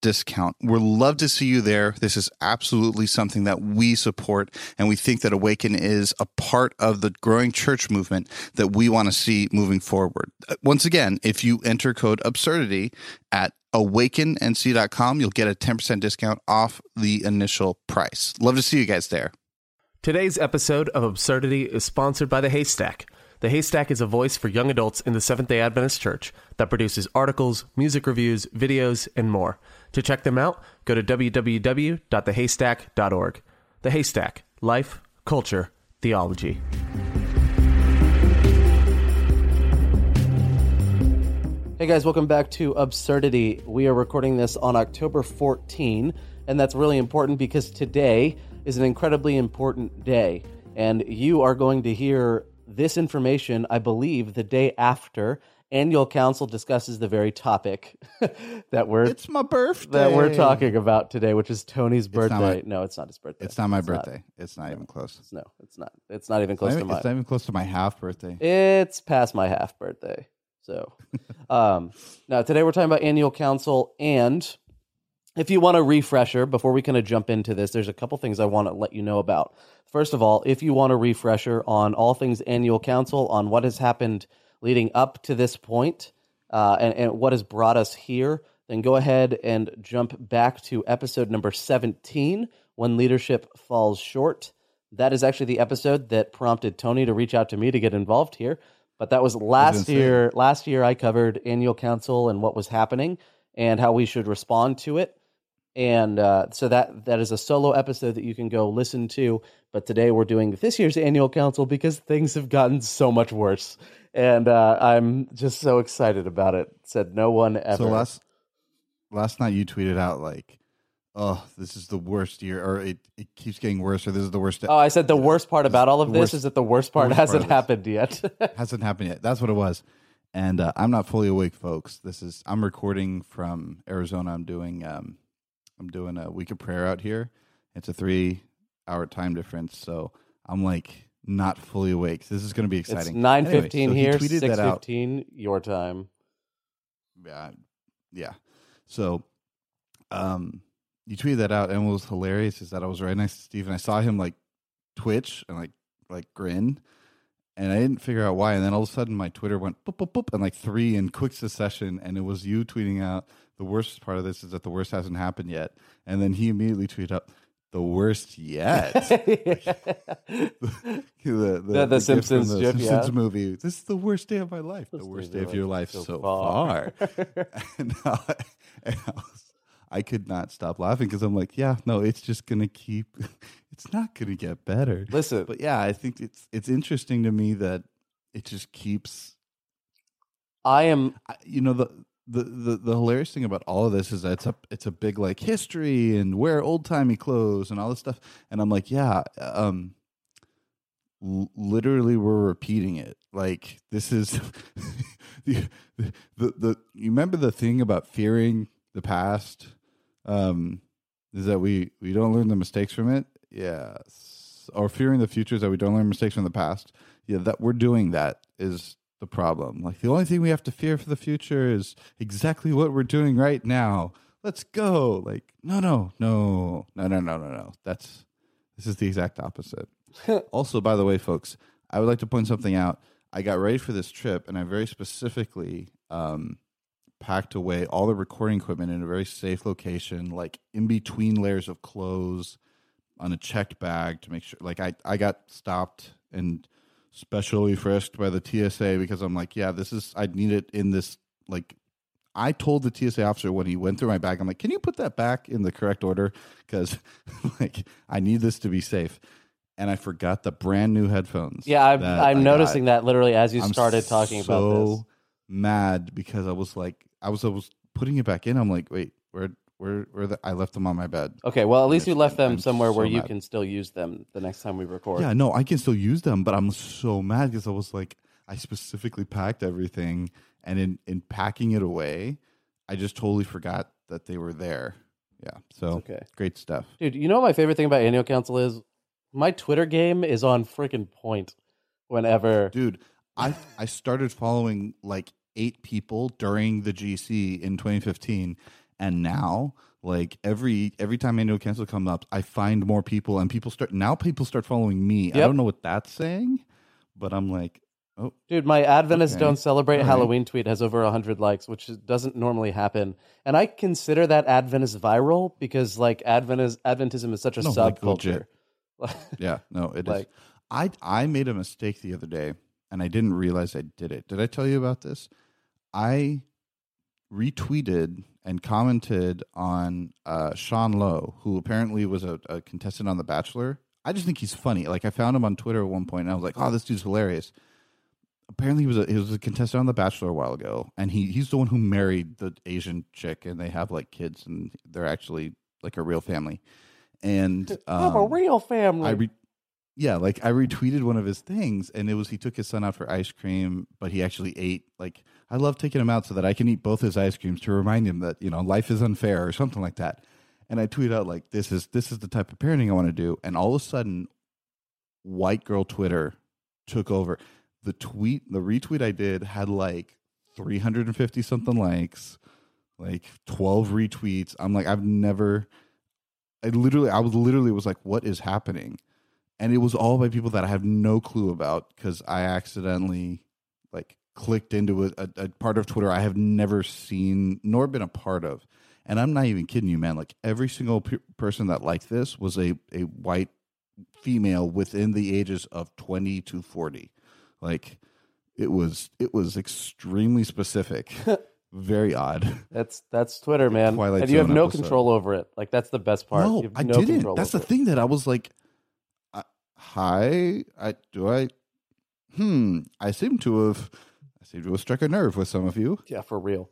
discount. We'd love to see you there. This is absolutely something that we support, and we think that Awaken is a part of the growing church movement that we want to see moving forward. Uh, once again, if you enter code absurdity at awakennc.com, you'll get a 10% discount off the initial price. Love to see you guys there. Today's episode of Absurdity is sponsored by The Haystack. The Haystack is a voice for young adults in the Seventh day Adventist Church that produces articles, music reviews, videos, and more. To check them out, go to www.thehaystack.org. The Haystack Life, Culture, Theology. Hey guys, welcome back to Absurdity. We are recording this on October 14, and that's really important because today is an incredibly important day. And you are going to hear this information, I believe, the day after annual council discusses the very topic that we're it's my birthday that we're talking about today, which is Tony's birthday. my, no, it's not his birthday. It's not my it's birthday. Not, it's not even close. no, it's not. It's not even close it's to mine. It's not even close to my half birthday. It's past my half birthday. So, um, now today we're talking about annual council, and if you want a refresher before we kind of jump into this, there's a couple things I want to let you know about. First of all, if you want a refresher on all things annual council, on what has happened leading up to this point, uh, and, and what has brought us here, then go ahead and jump back to episode number 17 when leadership falls short. That is actually the episode that prompted Tony to reach out to me to get involved here. But that was last year. Last year, I covered annual council and what was happening and how we should respond to it. And uh, so that that is a solo episode that you can go listen to. But today we're doing this year's annual council because things have gotten so much worse and uh, I'm just so excited about it. Said no one ever. So last last night you tweeted out like, "Oh, this is the worst year," or it, it keeps getting worse, or this is the worst. Oh, I said the worst part about all of this worst, is that the worst part worst hasn't part happened yet. hasn't happened yet. That's what it was. And uh, I'm not fully awake, folks. This is I'm recording from Arizona. I'm doing um, I'm doing a week of prayer out here. It's a three hour time difference, so I'm like not fully awake. This is going to be exciting. It's nine fifteen anyway, so here, six fifteen your time. Yeah, yeah. So, um, you tweeted that out, and what was hilarious is that I was right next to Steve, and I saw him like twitch and like like grin, and I didn't figure out why. And then all of a sudden, my Twitter went boop boop boop, and like three in quick succession, and it was you tweeting out. The worst part of this is that the worst hasn't happened yet, and then he immediately tweeted up the worst yet. the, the, the, the, Simpsons, the Simpsons yeah. movie. This is the worst day of my life. The worst day of your life so, so far. far. and, I, and I, was, I, could not stop laughing because I'm like, yeah, no, it's just gonna keep. It's not gonna get better. Listen, but yeah, I think it's it's interesting to me that it just keeps. I am, you know, the the, the the hilarious thing about all of this is that it's a it's a big like history and wear old timey clothes and all this stuff, and I'm like, yeah, um, l- literally we're repeating it. Like this is the, the the the you remember the thing about fearing the past, um, is that we we don't learn the mistakes from it. Yes, or fearing the future is that we don't learn mistakes from the past. Yeah, that we're doing that is the problem. Like the only thing we have to fear for the future is exactly what we're doing right now. Let's go. Like no, no, no, no, no, no, no, no. That's this is the exact opposite. also, by the way, folks, I would like to point something out. I got ready for this trip, and I very specifically um, packed away all the recording equipment in a very safe location, like in between layers of clothes, on a checked bag to make sure. Like I, I got stopped and specially frisked by the TSA because I'm like, yeah, this is I need it in this like I told the TSA officer when he went through my bag, I'm like, can you put that back in the correct order? Because like I need this to be safe. And I forgot the brand new headphones. Yeah, I'm, I'm noticing got. that literally as you I'm started talking so about this. mad because I was like, I was I was putting it back in. I'm like, wait, where where where the, I left them on my bed. Okay, well, at least you left them I'm somewhere where so you mad. can still use them the next time we record. Yeah, no, I can still use them, but I'm so mad because I was like, I specifically packed everything, and in in packing it away, I just totally forgot that they were there. Yeah, so okay. great stuff. Dude, you know what my favorite thing about annual council is? My Twitter game is on freaking point whenever. dude i i started following like eight people during the gc in 2015 and now like every every time annual cancel comes up i find more people and people start now people start following me i don't know what that's saying but i'm like oh Dude, my Adventists Okay. don't celebrate All right. Halloween tweet has over 100 likes, which doesn't normally happen. And I consider that Adventist viral because, like, Adventist, Adventism is such a No, like, subculture. yeah no it is. Like- i i made a mistake the other day and i didn't realize i did it did i tell you about this i retweeted and commented on uh, Sean Lowe, who apparently was a, a contestant on The Bachelor. I just think he's funny. Like I found him on Twitter at one point, and I was like, "Oh, this dude's hilarious." Apparently, he was a he was a contestant on The Bachelor a while ago, and he he's the one who married the Asian chick, and they have like kids, and they're actually like a real family. And I'm a um, real family. I re- yeah, like I retweeted one of his things, and it was he took his son out for ice cream, but he actually ate. Like I love taking him out so that I can eat both his ice creams to remind him that you know life is unfair or something like that. And I tweet out like this is this is the type of parenting I want to do, and all of a sudden, white girl Twitter took over. The tweet, the retweet I did had like 350 something likes, like 12 retweets. I'm like, I've never, I literally, I was literally was like, what is happening? And it was all by people that I have no clue about because I accidentally like clicked into a, a, a part of Twitter I have never seen nor been a part of. And I'm not even kidding you, man. Like every single pe- person that liked this was a, a white female within the ages of 20 to 40. Like it was, it was extremely specific, very odd. That's that's Twitter, man. Twilight and you have no episode. control over it. Like that's the best part. No, You have I no didn't. That's the it. thing that I was like, "Hi, I do I, hmm, I seem to have, I seem to have struck a nerve with some of you. Yeah, for real.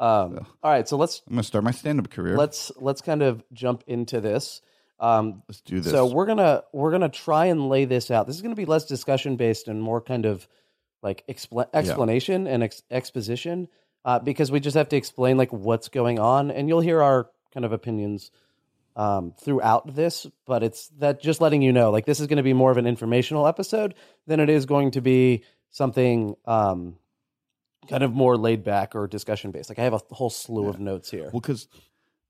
Um, So. all right, so let's I'm gonna start my stand-up career. Let's let's kind of jump into this. Um, let's do this. So we're gonna we're gonna try and lay this out. This is gonna be less discussion based and more kind of like expla- explanation and ex- exposition uh, because we just have to explain like what's going on, and you'll hear our kind of opinions um, throughout this. But it's that just letting you know, like this is going to be more of an informational episode than it is going to be something um, kind of more laid back or discussion based. Like I have a whole slew of notes here. well, because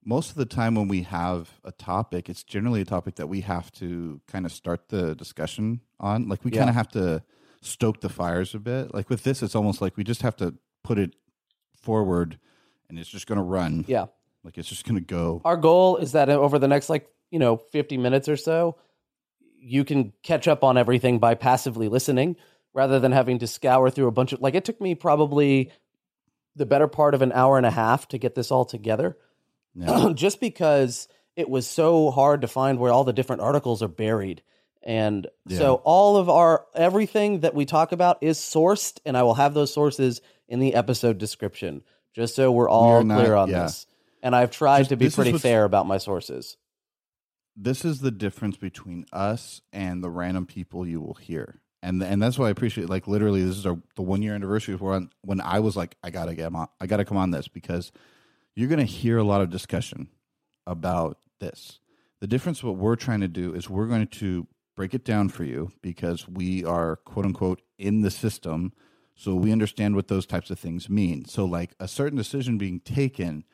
most of the time when we have a topic, it's generally a topic that we have to kind of start the discussion on. Like we Yeah. kind of have to stoke the fires a bit. Like with this, it's almost like we just have to put it forward, and it's just gonna run. Yeah. Like it's just gonna go. our goal is that over the next like you know 50 minutes or so you can catch up on everything by passively listening rather than having to scour through a bunch of like it took me probably the better part of an hour and a half to get this all together Yeah. just because it was so hard to find where all the different articles are buried and Yeah. so all of our everything that we talk about is sourced and i will have those sources in the episode description just so we're all are not- clear on yeah. this and i've tried Just- to be pretty fair about my sources this is the difference between us and the random people you will hear. And and that's why I appreciate like literally this is our the one year anniversary when when I was like I gotta get on I gotta come on this because you're gonna hear a lot of discussion about this. The difference what we're trying to do is we're going to break it down for you because we are quote unquote in the system so we understand what those types of things mean. So like a certain decision being taken,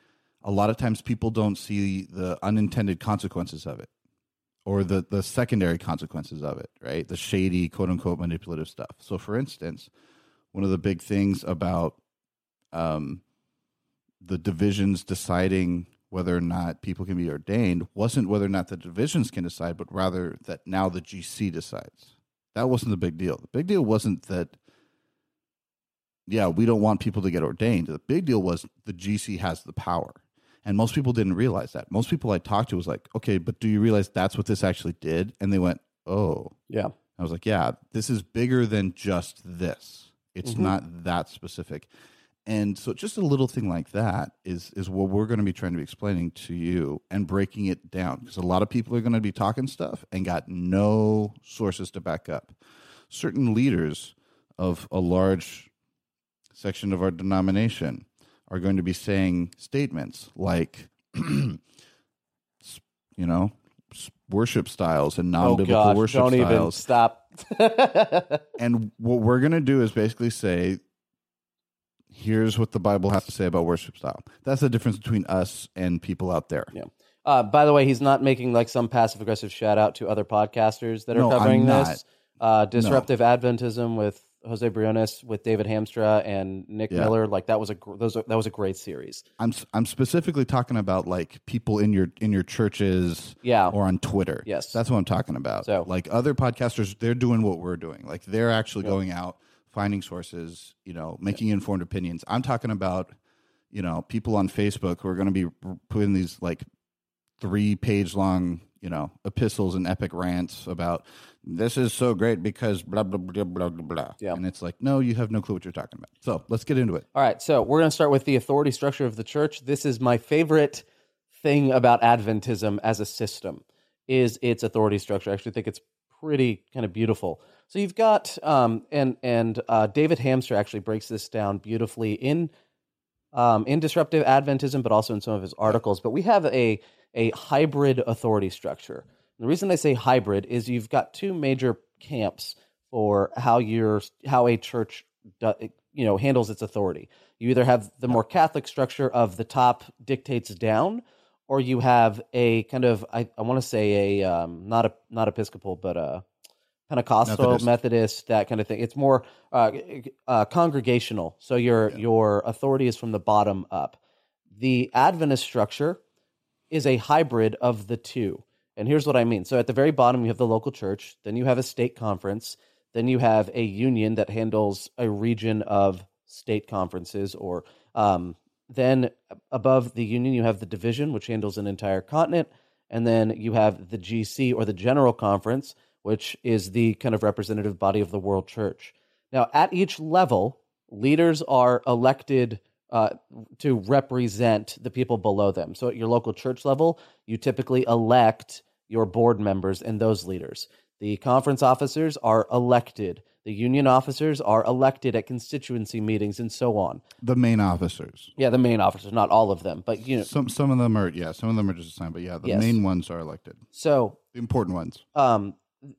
a lot of times people don't see the unintended consequences of it or the the secondary consequences of it, right? The shady, quote unquote, manipulative stuff. So, for instance, one of the big things about um, the divisions deciding whether or not people can be ordained wasn't whether or not the divisions can decide, but rather that now the GC decides. That wasn't the big deal. The big deal wasn't that, yeah, we don't want people to get ordained. The big deal was the GC has the power. And most people didn't realize that. Most people I talked to was like, okay, but do you realize that's what this actually did? And they went, oh. Yeah. I was like, yeah, this is bigger than just this. It's Mhm. not that specific. And so just a little thing like that is is what we're going to be trying to be explaining to you and breaking it down because a lot of people are going to be talking stuff and got no sources to back up. Certain leaders of a large section of our denomination are going to be saying statements like you know worship styles and Oh non-biblical gosh, worship don't even styles stop. and what we're going to do is basically say, here's what the Bible has to say about worship style. That's the difference between us and people out there. Yeah. Uh, by the way, he's not making like some passive aggressive shout out to other podcasters that are No, I'm covering not. this. Uh, Disruptive Adventism with Jose Briones, with David Hamstra and Nick Yeah. Miller. Like that was a gr- those are, that was a great series. I'm I'm specifically talking about like people in your in your churches Yeah. or on Twitter. Yes. that's what I'm talking about. So- like other podcasters, they're doing what we're doing. Like they're actually going out, finding sources, you know, making informed opinions. I'm talking about, you know, people on Facebook who are going to be putting these like three page long, you know, epistles and epic rants about this is so great because blah blah blah blah blah blah. Yeah. and it's like, no, you have no clue what you're talking about. So let's get into it. All right, so we're going to start with the authority structure of the church. This is my favorite thing about Adventism as a system is its authority structure. I actually think it's pretty kind of beautiful. So you've got um, and and uh, David Hamstra actually breaks this down beautifully in um, in disruptive Adventism, but also in some of his articles. But we have a a hybrid authority structure. The reason I say hybrid is you've got two major camps for how your how a church do, you know handles its authority. You either have the more Catholic structure of the top dictates down, or you have a kind of I, I want to say a um, not a not Episcopal but a Pentecostal Methodist. Methodist. that kind of thing. It's more uh, uh, congregational. So your your authority is from the bottom up. The Adventist structure is a hybrid of the two. And here's what I mean. So at the very bottom, you have the local church, then you have a state conference, then you have a union that handles a region of state conferences, or um, then above the union, you have the division, which handles an entire continent, and then you have the GC or the General Conference, which is the kind of representative body of the world church. Now, at each level, leaders are elected uh, to represent the people below them. So at your local church level, you typically elect your board members and those leaders. The conference officers are elected. The union officers are elected at constituency meetings and so on. The main officers. Yeah, the main officers, not all of them, but you know. Some some of them are yeah, some of them are just assigned, but yeah, the Yes. main ones are elected. So The important ones. um,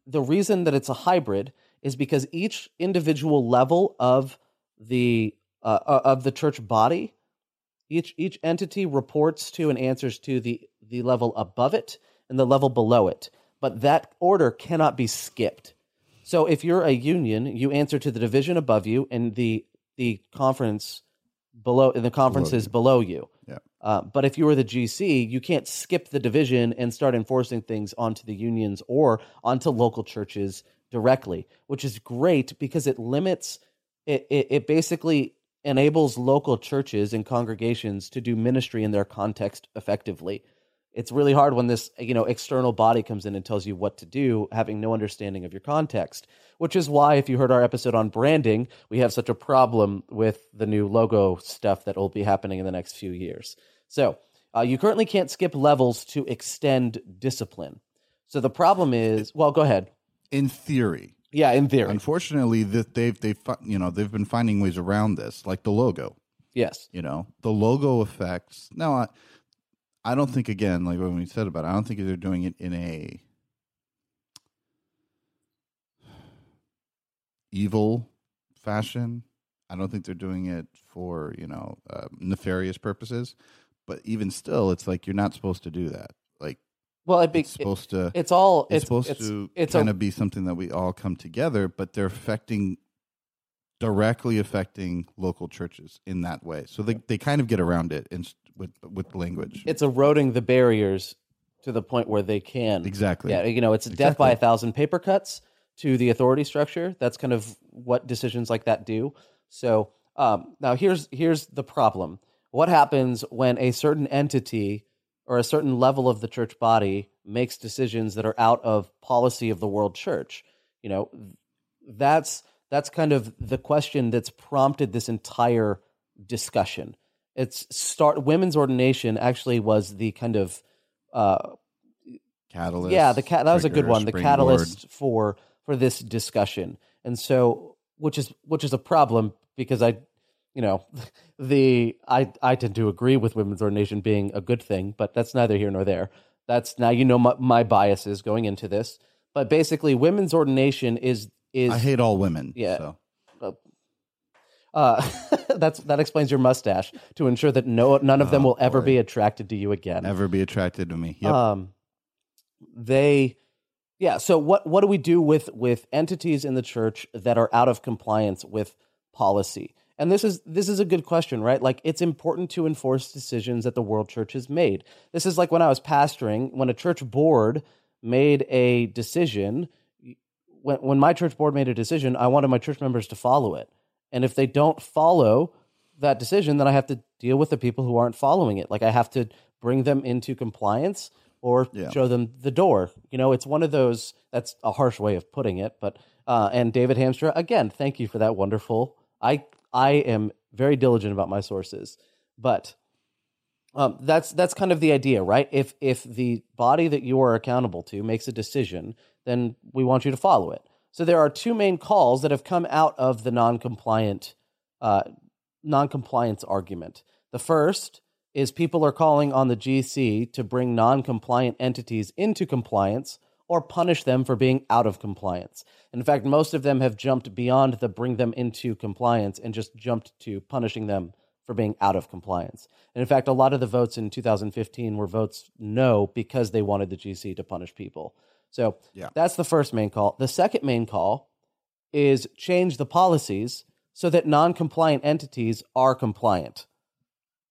the reason that it's a hybrid is because each individual level of the uh, uh, of the church body, each each entity reports to and answers to the the level above it and the level below it. But that order cannot be skipped. So if you're a union, you answer to the division above you and the the conference below and the conferences Below is below you. Yeah. Uh, but if you were the GC, you can't skip the division and start enforcing things onto the unions or onto local churches directly, which is great because it limits it. It, it basically enables local churches and congregations to do ministry in their context effectively. It's really hard when this you know external body comes in and tells you what to do, having no understanding of your context. Which is why, if you heard our episode on branding, we have such a problem with the new logo stuff that will be happening in the next few years. So uh, you currently can't skip levels to extend discipline. So the problem is, well, go ahead. In theory. Yeah, in theory, Unfortunately, that they've they've you know they've been finding ways around this, like the logo. yes. You know, the logo effects. Now, I, I don't think again, like when we said about, it, I don't think they're doing it in a evil fashion. I don't think they're doing it for you know uh, nefarious purposes. But even still, it's like you're not supposed to do that. Like Well, it be, It's supposed to. it's all it's, it's supposed it's, to it's kind a, of be something that we all come together, but they're affecting directly affecting local churches in that way. So they, they kind of get around it in, with with language. it's eroding the barriers to the point where they can exactly. Yeah, you know, it's death by a thousand paper cuts to the authority structure. That's kind of what decisions like that do. So um, now here's here's the problem. What happens when a certain entity or a certain level of the church body makes decisions that are out of policy of the world church? You know, that's that's kind of the question that's prompted this entire discussion. It's start women's ordination actually was the kind of uh, Catalyst. yeah, the cat that was a good one. The catalyst for for this discussion, and so which is which is a problem because I, you know, the I I tend to agree with women's ordination being a good thing, but that's neither here nor there. That's now you know my, my biases going into this, but basically, women's ordination is is I hate all women. Yeah. So. uh, that's that explains your mustache to ensure that no none of them Oh, will ever boy. be attracted to you again. Never be attracted to me. Yep. Um, they, yeah. So what what do we do with with entities in the church that are out of compliance with policy? And this is this is a good question, right? Like it's important to enforce decisions that the world church has made. This is like when I was pastoring, when a church board made a decision. When when my church board made a decision, I wanted my church members to follow it. And if they don't follow that decision, then I have to deal with the people who aren't following it. Like I have to bring them into compliance or Yeah. show them the door. You know, it's one of those. That's a harsh way of putting it, but uh, and David Hamstra again. Thank you for that wonderful. I I am very diligent about my sources, but um, that's that's kind of the idea, right? If if the body that you are accountable to makes a decision, then we want you to follow it. So there are two main calls that have come out of the non-compliant uh, non-compliance argument. The first is people are calling on the GC to bring non-compliant entities into compliance or punish them for being out of compliance. In fact, most of them have jumped beyond the bring them into compliance and just jumped to punishing them for being out of compliance. And in fact, a lot of the votes in 2015 were votes no because they wanted the GC to punish people. So Yeah. that's the first main call. The second main call is change the policies so that non-compliant entities are compliant.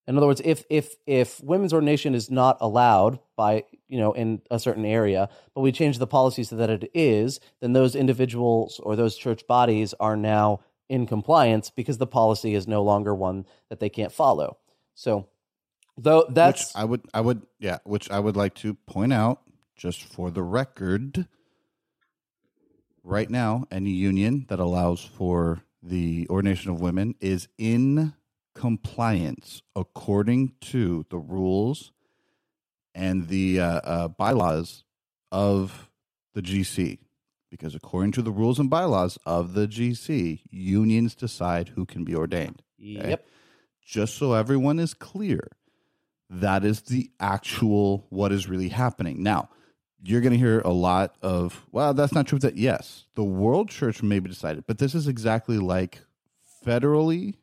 In other words, if if if women's ordination is not allowed by you know in a certain area, but we change the policy so that it is, then those individuals or those church bodies are now in compliance because the policy is no longer one that they can't follow. So, though that's which I would, I would, yeah, which I would like to point out, just for the record, right now, any union that allows for the ordination of women is in compliance according to the rules and the uh, uh, bylaws of the GC. Because according to the rules and bylaws of the GC, unions decide who can be ordained yep. just so everyone is clear, that is the actual what is really happening. Now, you're going to hear a lot of, well, that's not true. That yes, the world church may be decided, but this is exactly like federally,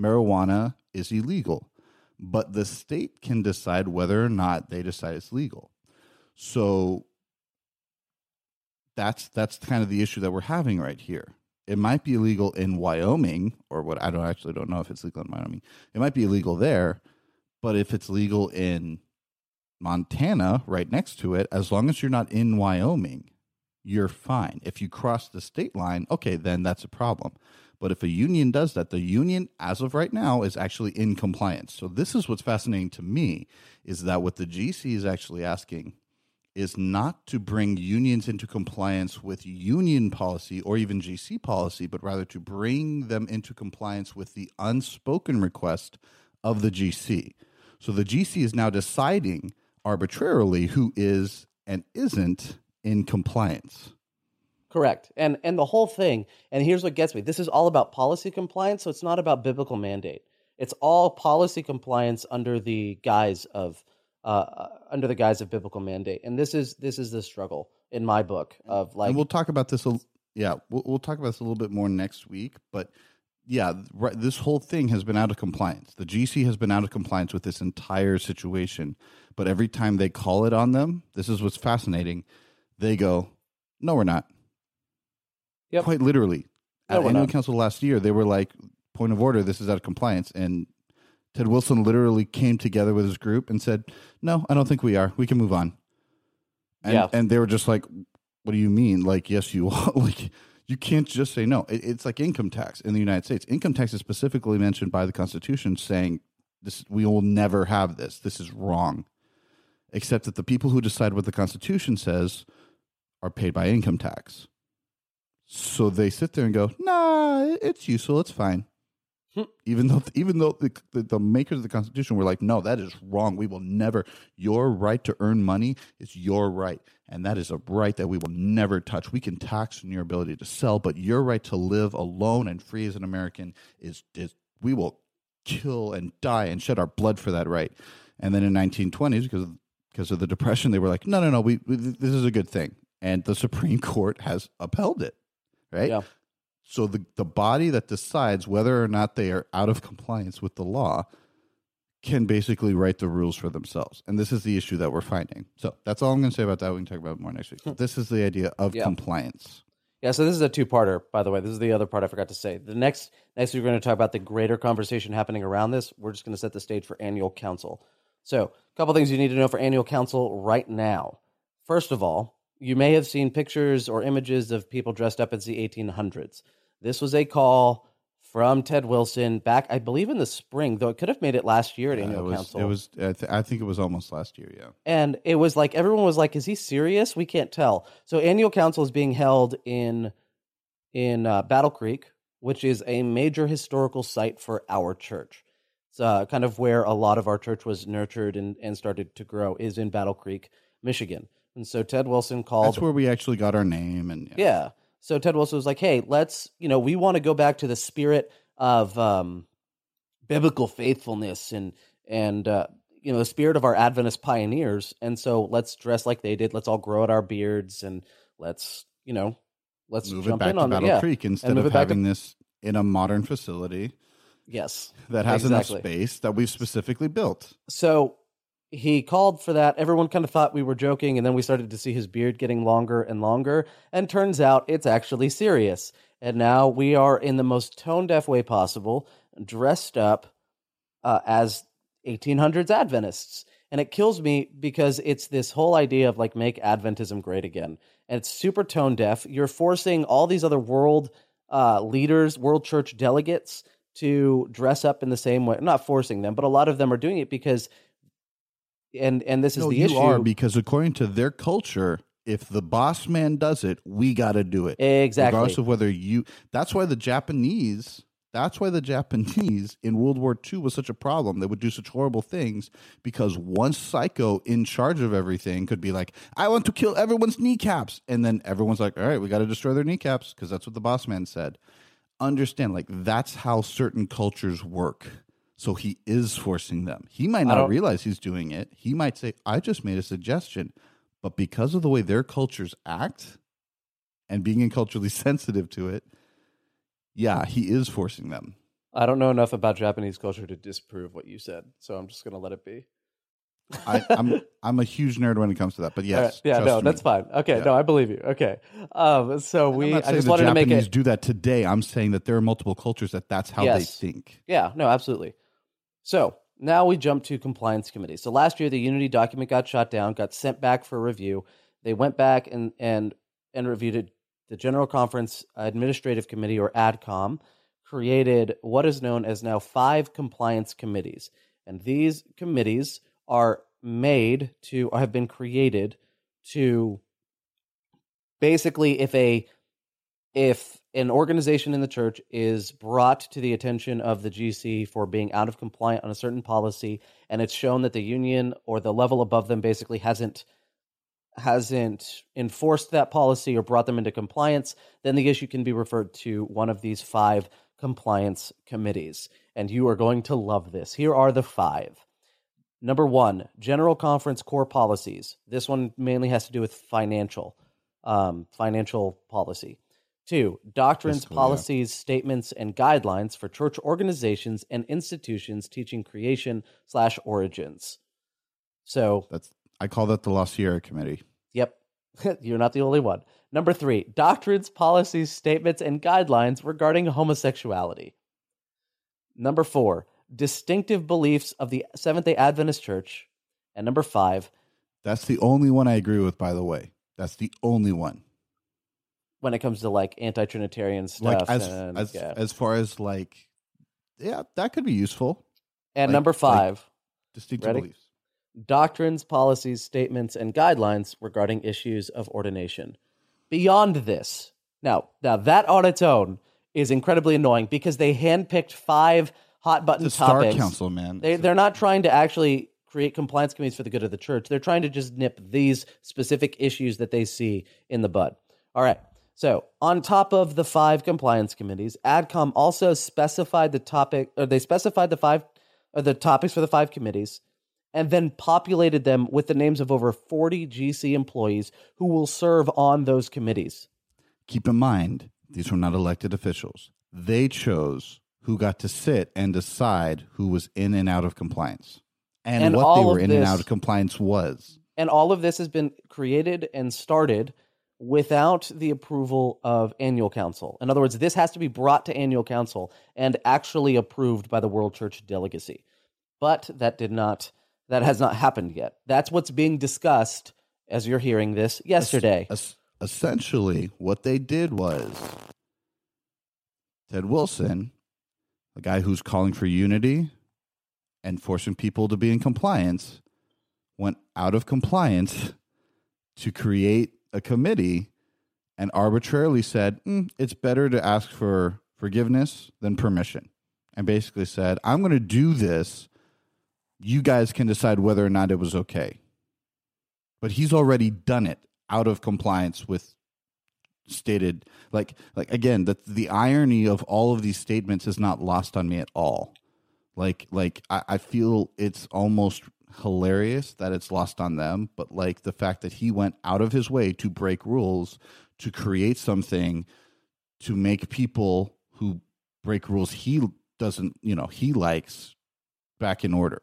marijuana is illegal, but the state can decide whether or not they decide it's legal. So that's that's kind of the issue that we're having right here. It might be illegal in Wyoming, or what I don't actually don't know if it's legal in Wyoming. It might be illegal there, but if it's legal in Montana, right next to it, as long as you're not in Wyoming, you're fine. If you cross the state line, okay, then that's a problem. But if a union does that, the union, as of right now, is actually in compliance. So this is what's fascinating to me is that what the GC is actually asking is not to bring unions into compliance with union policy or even GC policy, but rather to bring them into compliance with the unspoken request of the GC. So the GC is now deciding arbitrarily who is and isn't in compliance. Correct. And and the whole thing, and here's what gets me. This is all about policy compliance, so it's not about biblical mandate. It's all policy compliance under the guise of uh, under the guise of biblical mandate. And this is this is the struggle in my book of like and we'll talk about this. A, yeah, we'll, we'll talk about this a little bit more next week. But yeah, right, this whole thing has been out of compliance. The GC has been out of compliance with this entire situation. But every time they call it on them, this is what's fascinating. They go, "No, we're not." Yep. Quite literally, No, at annual not. council last year, they were like, "Point of order, this is out of compliance." And Ted Wilson literally came together with his group and said, "No, I don't think we are. We can move on." And, Yeah. and they were just like, "What do you mean? Like, yes, you are. like, you can't just say no. It, it's like income tax in the United States. Income tax is specifically mentioned by the Constitution, saying this we will never have this. This is wrong. Except that the people who decide what the Constitution says are paid by income tax. So they sit there and go, "Nah, it's useful. It's fine." Hmm. even though, even though the, the the makers of the Constitution were like, "No, that is wrong. We will never. Your right to earn money is your right, and that is a right that we will never touch. We can tax on your ability to sell, but your right to live alone and free as an American is is we will kill and die and shed our blood for that right." And then in 1920s, because of, because of the depression, they were like, "No, no, no. We, we this is a good thing," and the Supreme Court has upheld it. Right. Yeah. So the the body that decides whether or not they are out of compliance with the law can basically write the rules for themselves. And this is the issue that we're finding. So that's all I'm going to say about that. We can talk about it more next week. Hmm. This is the idea of Yeah. compliance. Yeah, so this is a two-parter, by the way. This is the other part I forgot to say. The next next we're going to talk about the greater conversation happening around this. We're just going to set the stage for annual council. So, a couple things you need to know for annual council right now. First of all, you may have seen pictures or images of people dressed up as the 1800s. This was a call from Ted Wilson back, I believe, in the spring, though it could have made it last year at annual it was, council. it was I, th- I think it was almost last year, yeah. and it was like everyone was like is he serious we can't tell so annual council is being held in in uh, battle creek which is a major historical site for our church it's uh, kind of where a lot of our church was nurtured and, and started to grow is in battle creek michigan and so ted wilson called That's where we actually got our name and yeah. So Ted Wilson was like, "Hey, let's you know we want to go back to the spirit of um, biblical faithfulness and and uh, you know the spirit of our Adventist pioneers, and so let's dress like they did. Let's all grow out our beards and let's you know let's move it back in to Battle. Yeah. Creek instead of back to- having this in a modern facility Yes. that has Exactly. enough space that we've specifically built. So he called for that. Everyone kind of thought we were joking, and then we started to see his beard getting longer and longer. And turns out it's actually serious. And now we are in the most tone deaf way possible, dressed up uh, as 1800s Adventists. And it kills me because it's this whole idea of like make Adventism great again. And it's super tone deaf. You're forcing all these other world uh, leaders, world church delegates to dress up in the same way. Not forcing them, but a lot of them are doing it because and and this is the you issue. are because according to their culture, if the boss man does it, we got to do it. exactly. Regardless of whether you. That's why the Japanese. That's why the Japanese in World War II was such a problem. They would do such horrible things because one psycho in charge of everything could be like, "I want to kill everyone's kneecaps," and then everyone's like, "All right, we got to destroy their kneecaps because that's what the boss man said." Understand, like that's how certain cultures work. So he is forcing them. He might not realize he's doing it. He might say, "I just made a suggestion," but because of the way their cultures act and being culturally sensitive to it, yeah, he is forcing them. I don't know enough about Japanese culture to disprove what you said, so I'm just going to let it be. I, I'm I'm a huge nerd when it comes to that, but All right. yes, Yeah, no, me. that's fine. Okay, Yeah. no, I believe you. Okay. Um, so we, I just the wanted Japanese to make it. do that today. I'm saying that there are multiple cultures that that's how Yes. they think. Yeah, no, absolutely. So now we jump to compliance committee. So last year, the Unity document got shot down, got sent back for review. They went back and and and reviewed it. The General Conference Administrative Committee, or ADCOM, created what is known as now five compliance committees, and these committees are made to or have been created to basically if a if an organization in the church is brought to the attention of the GC for being out of compliant on a certain policy and it's shown that the union or the level above them basically hasn't hasn't enforced that policy or brought them into compliance then the issue can be referred to one of these five compliance committees. And you are going to love this. Here are the five. Number 1 general conference core policies. This one mainly has to do with financial um, financial policy Two, doctrines, yeah. policies, statements, and guidelines for church organizations and institutions teaching creation slash origins. So, That's I call that the La Sierra Committee. yep, you're not the only one. Number three, doctrines, policies, statements, and guidelines regarding homosexuality. Number four, distinctive beliefs of the Seventh day Adventist Church. And number five, That's the only one I agree with, by the way. That's the only one. When it comes to like anti Trinitarian stuff. Like as and, as yeah. as far as like, yeah, that could be useful. and like- number like- five, Distinctive Ready? beliefs. doctrines, policies, statements, and guidelines regarding issues of ordination. Beyond this, now, now that on its own is incredibly annoying because they handpicked five hot button The Star topics. Council, man. They, they're not trying to actually create compliance committees for the good of the church. They're trying to just nip these specific issues that they see in the bud. All right. So, on top of the five compliance committees, AdCom also specified the topic, or they specified the five, or the topics for the five committees, and then populated them with the names of over 40 GC employees who will serve on those committees. Keep in mind, these were not elected officials. They chose who got to sit and decide who was in and out of compliance and, And what they were in and out of compliance was. And all of this has been created and started without the approval of annual council. In other words, this has to be brought to annual council and actually approved by the World Church delegacy. But that did not that has not happened yet. That's what's being discussed as you're hearing this yesterday. Es- essentially, what they did was Ted Wilson, the guy who's calling for unity and forcing people to be in compliance, went out of compliance to create a committee and arbitrarily said, "Mm, it's better to ask for forgiveness than permission. And basically said, I'm going to do this. You guys can decide whether or not it was okay but he's already done it out of compliance with stated like like again the the irony of all of these statements is not lost on me at all like like I, I feel it's almost hilarious that it's lost on them but like the fact that he went out of his way to break rules to create something to make people who break rules he doesn't you know he likes back in order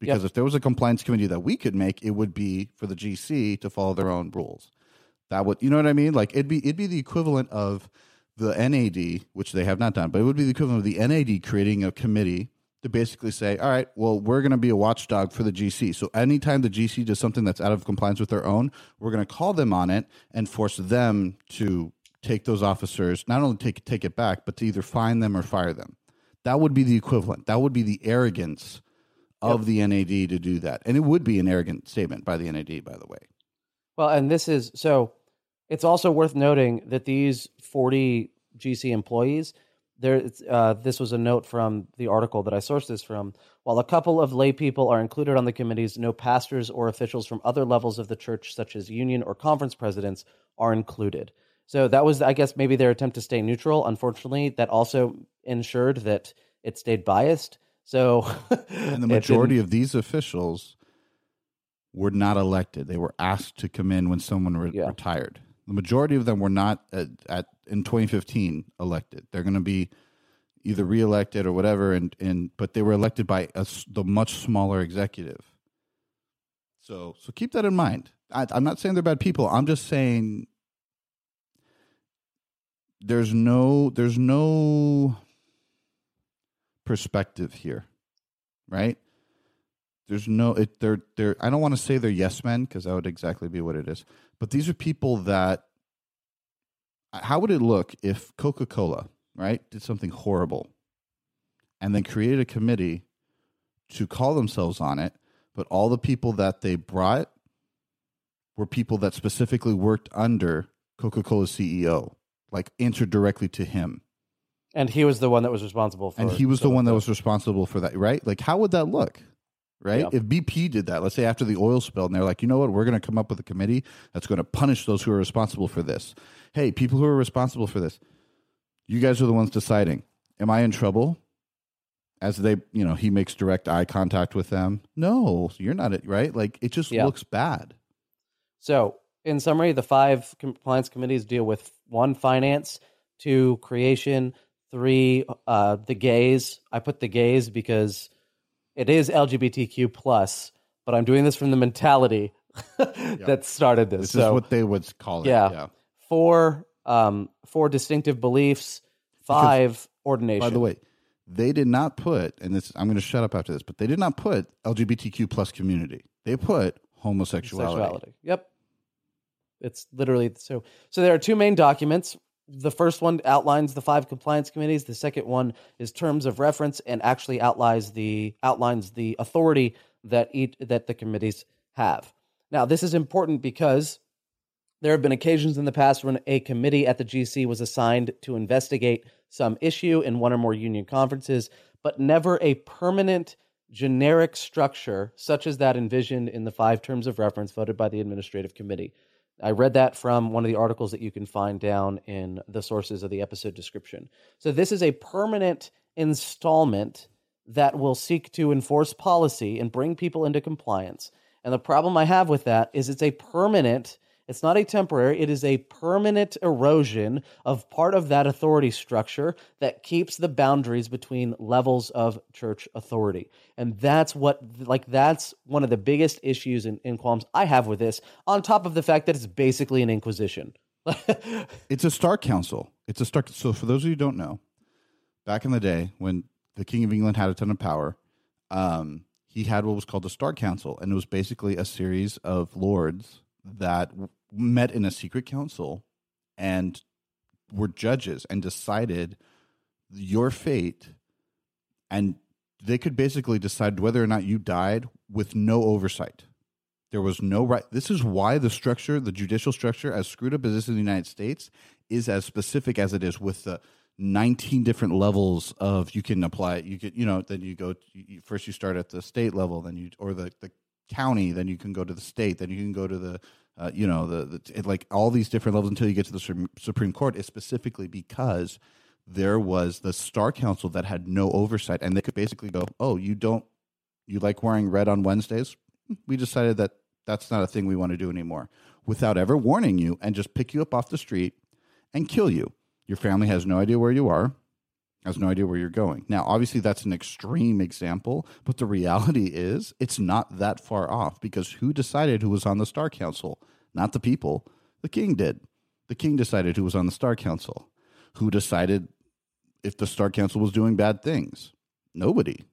because if there was a compliance committee that we could make, it would be for the GC to follow their own rules. That would, you know what I mean? Like it'd be it'd be the equivalent of the NAD, which they have not done, but it would be the equivalent of the NAD creating a committee to basically say, all right, well, we're going to be a watchdog for the GC. So anytime the GC does something that's out of compliance with their own, we're going to call them on it and force them to take those officers, not only take take it back, but to either fine them or fire them. That would be the equivalent. That would be the arrogance of the NAD to do that. And it would be an arrogant statement by the NAD, by the way. Well, and this is so it's also worth noting that these 40 GC employees, there, it's, uh, this was a note from the article that I sourced this from. While a couple of lay people are included on the committees, no pastors or officials from other levels of the church, such as union or conference presidents, are included. So that was, I guess, maybe their attempt to stay neutral. Unfortunately, that also ensured that it stayed biased. So, And the majority of these officials were not elected. They were asked to come in when someone re- Yeah. retired. The majority of them were not at, at in 2015 elected. They're going to be either reelected or whatever and, and but they were elected by a the much smaller executive. So so keep that in mind. I, I'm not saying they're bad people. I'm just saying there's no there's no perspective here, right? There's no it they're they're I don't want to say they're yes men because that would exactly be what it is. But these are people that how would it look if Coca-Cola, right, did something horrible and then created a committee to call themselves on it, but all the people that they brought were people that specifically worked under Coca-Cola's CEO, like answered directly to him. and he was the one that was responsible for And he was the one that was responsible for that, right? Like, how would that look? Right? If BP did that, let's say after the oil spill, and they're like, you know what, we're going to come up with a committee that's going to punish those who are responsible for this. Hey, people who are responsible for this, you guys are the ones deciding. Am I in trouble? As they, you know, he makes direct eye contact with them. No, you're not, it, right? Like, it just Yeah. looks bad. So in summary, the five compliance committees deal with one, finance, two, creation, three, uh, the gays. I put the gays because it is LGBTQ plus, but I'm doing this from the mentality that started this. This so is what they would call it. Yeah. yeah. Four, um, four distinctive beliefs, five ordination. By the way, they did not put, and this I'm going to shut up after this, but they did not put LGBTQ plus community. They put homosexuality. sexuality. Yep. It's literally so. So there are two main documents. The first one outlines the five compliance committees. The second one is terms of reference and actually outlines the outlines the authority that each that the committees have. Now, this is important because there have been occasions in the past when a committee at the GC was assigned to investigate some issue in one or more union conferences, but never a permanent generic structure such as that envisioned in the five terms of reference voted by the administrative committee. I read that from one of the articles that you can find down in the sources of the episode description. So, this is a permanent installment that will seek to enforce policy and bring people into compliance. And the problem I have with that is it's a permanent, it's not a temporary, it is a permanent erosion of part of that authority structure that keeps the boundaries between levels of church authority. And that's what, like, that's one of the biggest issues and, qualms I have with this, on top of the fact that it's basically an inquisition. It's a Star Council. It's a Star. So for those of you who don't know, back in the day when the King of England had a ton of power, um, he had what was called the Star Council, and it was basically a series of lords that met in a secret council and were judges and decided your fate, and they could basically decide whether or not you died with no oversight. There was no right. This is why the structure, the judicial structure, as screwed up as this in the United States, is as specific as it is with the 19 different levels of you can apply. You could, you know, then you go, you, first you start at the state level, then you, or the, the county, then you can go to the state, then you can go to the, uh, you know, the, the it, like all these different levels until you get to the Supreme- Supreme Court is specifically because there was the Star Council that had no oversight and they could basically go, oh, you don't, you like wearing red on Wednesdays? We decided that that's not a thing we want to do anymore without ever warning you and just pick you up off the street and kill you. Your family has no idea where you are, has no idea where you're going. Now, obviously, that's an extreme example, but the reality is it's not that far off because who decided who was on the Star Council? Not the people. The king did. The king decided who was on the Star Council. Who decided if the Star Council was doing bad things? Nobody.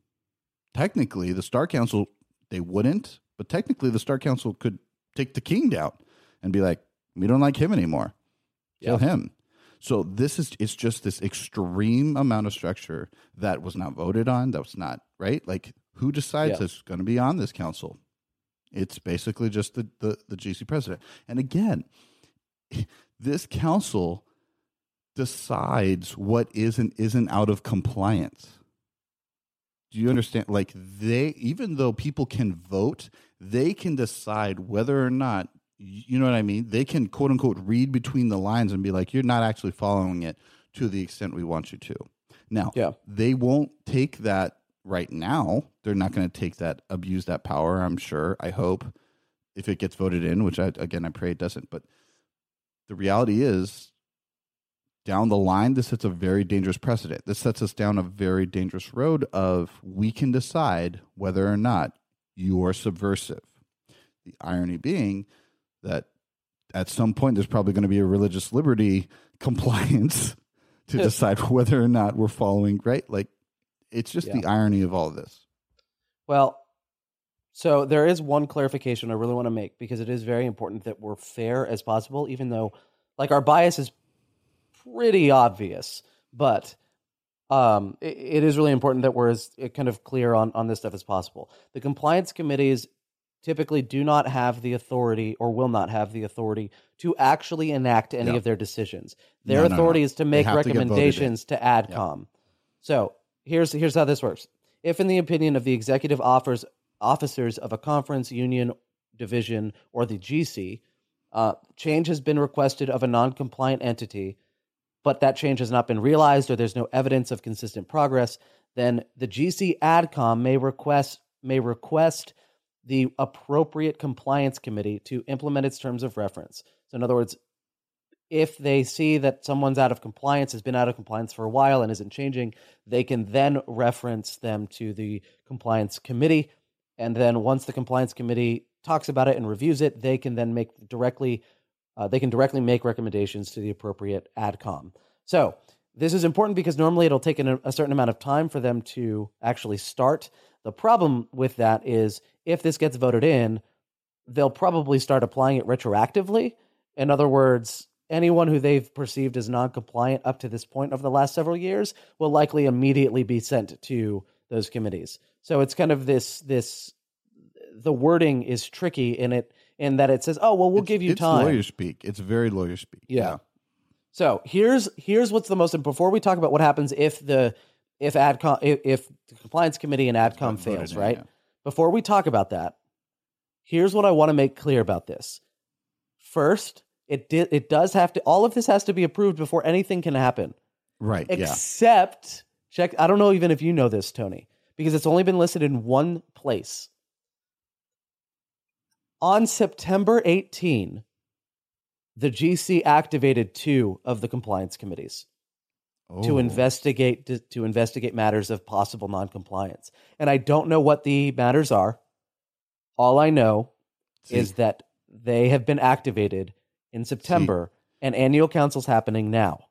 Technically, the Star Council, they wouldn't, but technically, the Star Council could take the king down and be like, we don't like him anymore. Kill him. So this is it's just this extreme amount of structure that was not voted on, that was not right. Like who decides Yeah. that's going to be on this council? It's basically just the, the the GC president. And again, this council decides what is and isn't out of compliance. Do you understand? Like they, even though people can vote, they can decide whether or not you know what I mean? They can quote unquote read between the lines and be like, you're not actually following it to the extent we want you to. Now, Yeah. they won't take that right now. They're not going to take that, abuse that power, I'm sure. I hope if it gets voted in, which I, again, I pray it doesn't. But the reality is, down the line, this sets a very dangerous precedent. This sets us down a very dangerous road of we can decide whether or not you are subversive. The irony being that at some point there's probably going to be a religious liberty compliance to Yeah. decide whether or not we're following right. Like it's just the irony of all of this. Well, so there is one clarification I really want to make because it is very important that we're fair as possible, even though, like, our bias is pretty obvious. But um, it, it is really important that we're as uh, kind of clear on, on this stuff as possible. The compliance committees typically do not have the authority or will not have the authority to actually enact any Yeah. of their decisions. Their No, no, no. authority is to make have to get voted in. recommendations to ADCOM. So here's here's how this works. If, in the opinion of the executive offers, officers of a conference, union, division, or the GC, uh, change has been requested of a non-compliant entity, but that change has not been realized or there's no evidence of consistent progress, then the GC ADCOM may request may request the appropriate compliance committee to implement its terms of reference. So, in other words, if they see that someone's out of compliance, has been out of compliance for a while and isn't changing, they can then reference them to the compliance committee. And then once the compliance committee talks about it and reviews it, they can then make directly uh, they can directly make recommendations to the appropriate AdCom. So this is important because normally it'll take an, a certain amount of time for them to actually start. The problem with that is if this gets voted in, they'll probably start applying it retroactively. In other words, anyone who they've perceived as non-compliant up to this point over the last several years will likely immediately be sent to those committees. So it's kind of this this the wording is tricky in it in that it says, "Oh, well, we'll It's- give you it's time." lawyer speak. It's very lawyer speak. Yeah. So here's here's what's the most And before we talk about what happens if the if adcom if, if the compliance committee and adcom fails, right? yeah. Before we talk about that, here's what I want to make clear about this. First, it did it does have to all of this has to be approved before anything can happen. Right. yeah. Except check I don't know even if you know this, Tony, because it's only been listed in one place. On September 18, the GC activated two of the compliance committees to Oh. investigate to, to investigate matters of possible noncompliance. And I don't know what the matters are. All I know See, is that they have been activated in September and annual council's happening now.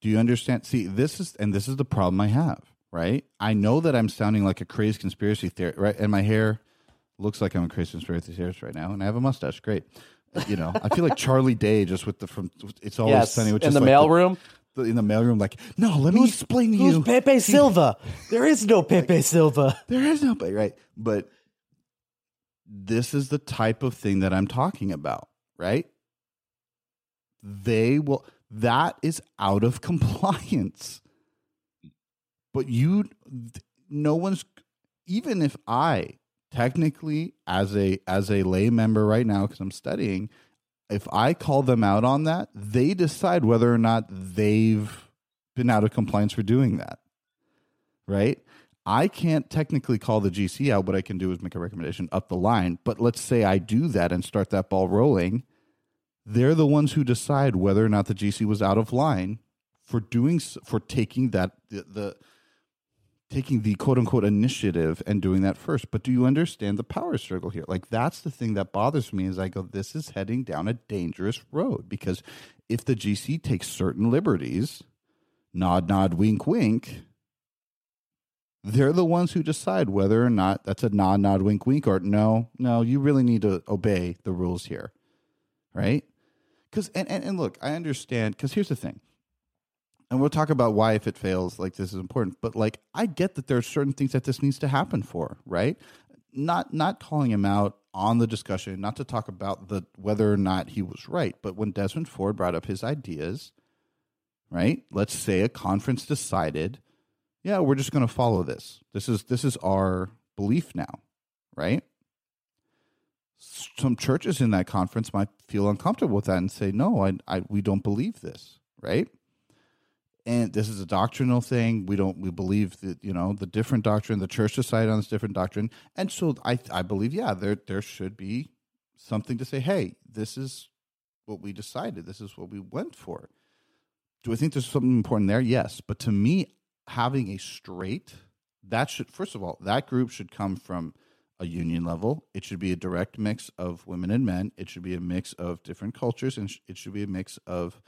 Do you understand? See, this is and this is the problem I have, right? I know that I'm sounding like a crazy conspiracy theory, right? And my hair looks like I'm a crazy conspiracy theorist right now, and I have a mustache. Great. You know, I feel like Charlie Day just with the from it's always yes, sunny, which in is the like mailroom. The, in the mailroom, like, no, let me explain to Who's you. Pepe Silva? there is no Pepe Silva. There is no but right. But this is the type of thing that I'm talking about, right? They will that is out of compliance. But you no one's even if I technically as a as a lay member right now cuz I'm studying if I call them out on that, they decide whether or not they've been out of compliance for doing that. Right? I can't technically call the GC out. What I can do is make a recommendation up the line. But let's say I do that and start that ball rolling. They're the ones who decide whether or not the GC was out of line for doing for taking that the, the taking the quote unquote initiative and doing that first. But do you understand the power struggle here? Like that's the thing that bothers me is I go, this is heading down a dangerous road because if the GC takes certain liberties, nod, nod, wink, wink, they're the ones who decide whether or not that's a nod, nod, wink, wink, or no, no, you really need to obey the rules here, right? Because and, and and look, I understand. Because here's the thing, and we'll talk about why if it fails, like this is important. But like, I get that there are certain things that this needs to happen for, right? Not not calling him out on the discussion, not to talk about the whether or not he was right, but when Desmond Ford brought up his ideas, right? Let's say a conference decided yeah, we're just going to follow this. This is this is our belief now, right? Some churches in that conference might feel uncomfortable with that and say, "No, I, I we don't believe this," right? And this is a doctrinal thing. We don't we believe that you know the different doctrine. The church decided on this different doctrine, and so I I believe yeah there there should be something to say. Hey, this is what we decided. This is what we went for. Do I think there's something important there? Yes, but to me, having a straight that should first of all that group should come from a union level it should be a direct mix of women and men it should be a mix of different cultures and it should be a mix of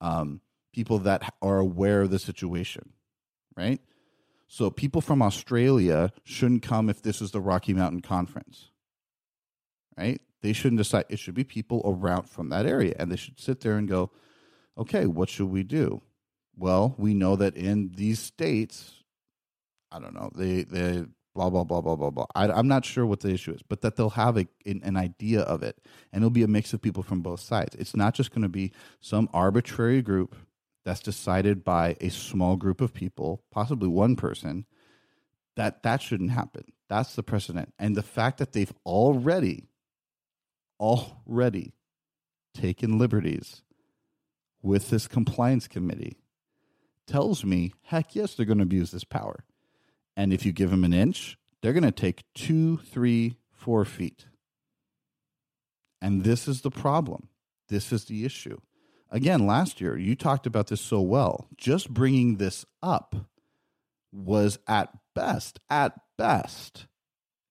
um, people that are aware of the situation right so people from australia shouldn't come if this is the rocky mountain conference right they shouldn't decide it should be people around from that area and they should sit there and go okay what should we do well, we know that in these states, I don't know, they they blah blah blah blah blah blah. I, I'm not sure what the issue is, but that they'll have a, an idea of it, and it'll be a mix of people from both sides. It's not just going to be some arbitrary group that's decided by a small group of people, possibly one person. That that shouldn't happen. That's the precedent, and the fact that they've already, already, taken liberties with this compliance committee tells me, heck yes, they're going to abuse this power. And if you give them an inch, they're going to take two, three, four feet. And this is the problem. This is the issue. Again, last year, you talked about this so well. Just bringing this up was at best, at best,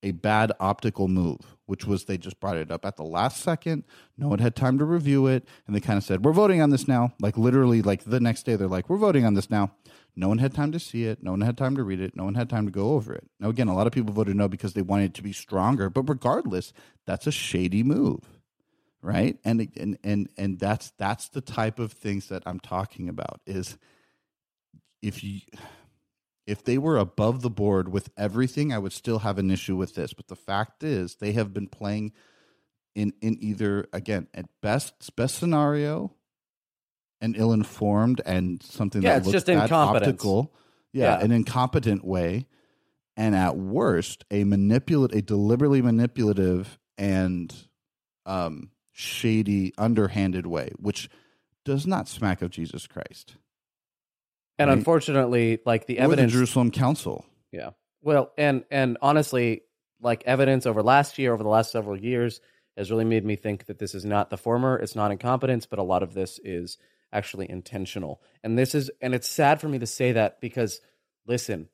a bad optical move, which was they just brought it up at the last second. No one had time to review it. And they kind of said, We're voting on this now. Like literally, like the next day, they're like, We're voting on this now. No one had time to see it. No one had time to read it. No one had time to go over it. Now, again, a lot of people voted no because they wanted it to be stronger. But regardless, that's a shady move, right? And and and and that's that's the type of things that I'm talking about. Is if you if they were above the board with everything, I would still have an issue with this. But the fact is, they have been playing in in either again at best best scenario and ill informed and something Yeah, that it's looks just optical, yeah, Yeah. an incompetent way, and at worst a manipulate a deliberately manipulative and um, shady, underhanded way, which does not smack of Jesus Christ. And Right. unfortunately, like the Or the evidence Jerusalem Council. Yeah. Well, and and honestly, like evidence over last year, over the last several years, has really made me think that this is not the former. It's not incompetence, but a lot of this is actually intentional. And this is, and it's sad for me to say that because, listen,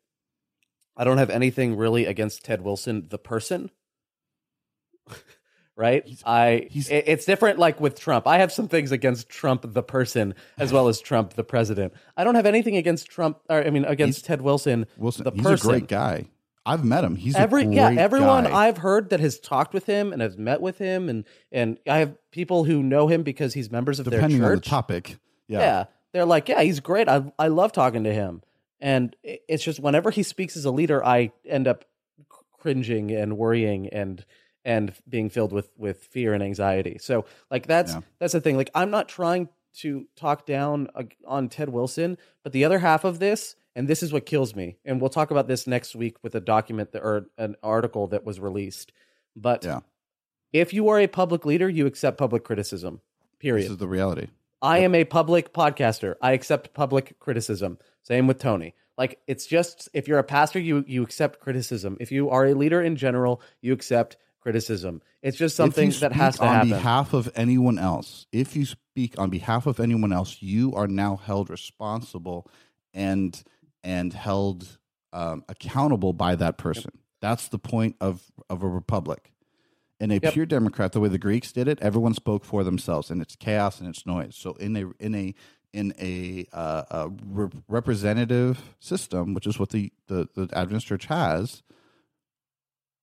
I don't have anything really against Ted Wilson, the person. right? I he's- it's different like with Trump. I have some things against Trump the person as well as Trump the president. I don't have anything against Trump or I mean against Ted Wilson Wilson, the he's person. a great guy. I've met him. He's Every a great yeah, everyone guy. I've heard that has talked with him and has met with him and and I have people who know him because he's members of depending their on the topic. Yeah. yeah. They're like, "Yeah, he's great. I I love talking to him." And it's just whenever he speaks as a leader, I end up cringing and worrying and and being filled with with fear and anxiety. So like that's Yeah. that's the thing. Like I'm not trying to talk down uh, on Ted Wilson, but the other half of this, and this is what kills me. And we'll talk about this next week with a document that, or an article that was released. But Yeah. if you are a public leader, you accept public criticism. Period. This is the reality. I am a public podcaster. I accept public criticism. Same with Tony. Like it's just if you're a pastor, you you accept criticism. If you are a leader in general, you accept criticism. It's just something that has to on happen. On behalf of anyone else. If you speak on behalf of anyone else, you are now held responsible and and held um, accountable by that person. That's the point of of a republic. In a Yep. pure democrat, the way the Greeks did it, everyone spoke for themselves, and it's chaos and it's noise. So in a in a in a, uh, a re- representative system, which is what the, the the Adventist Church has,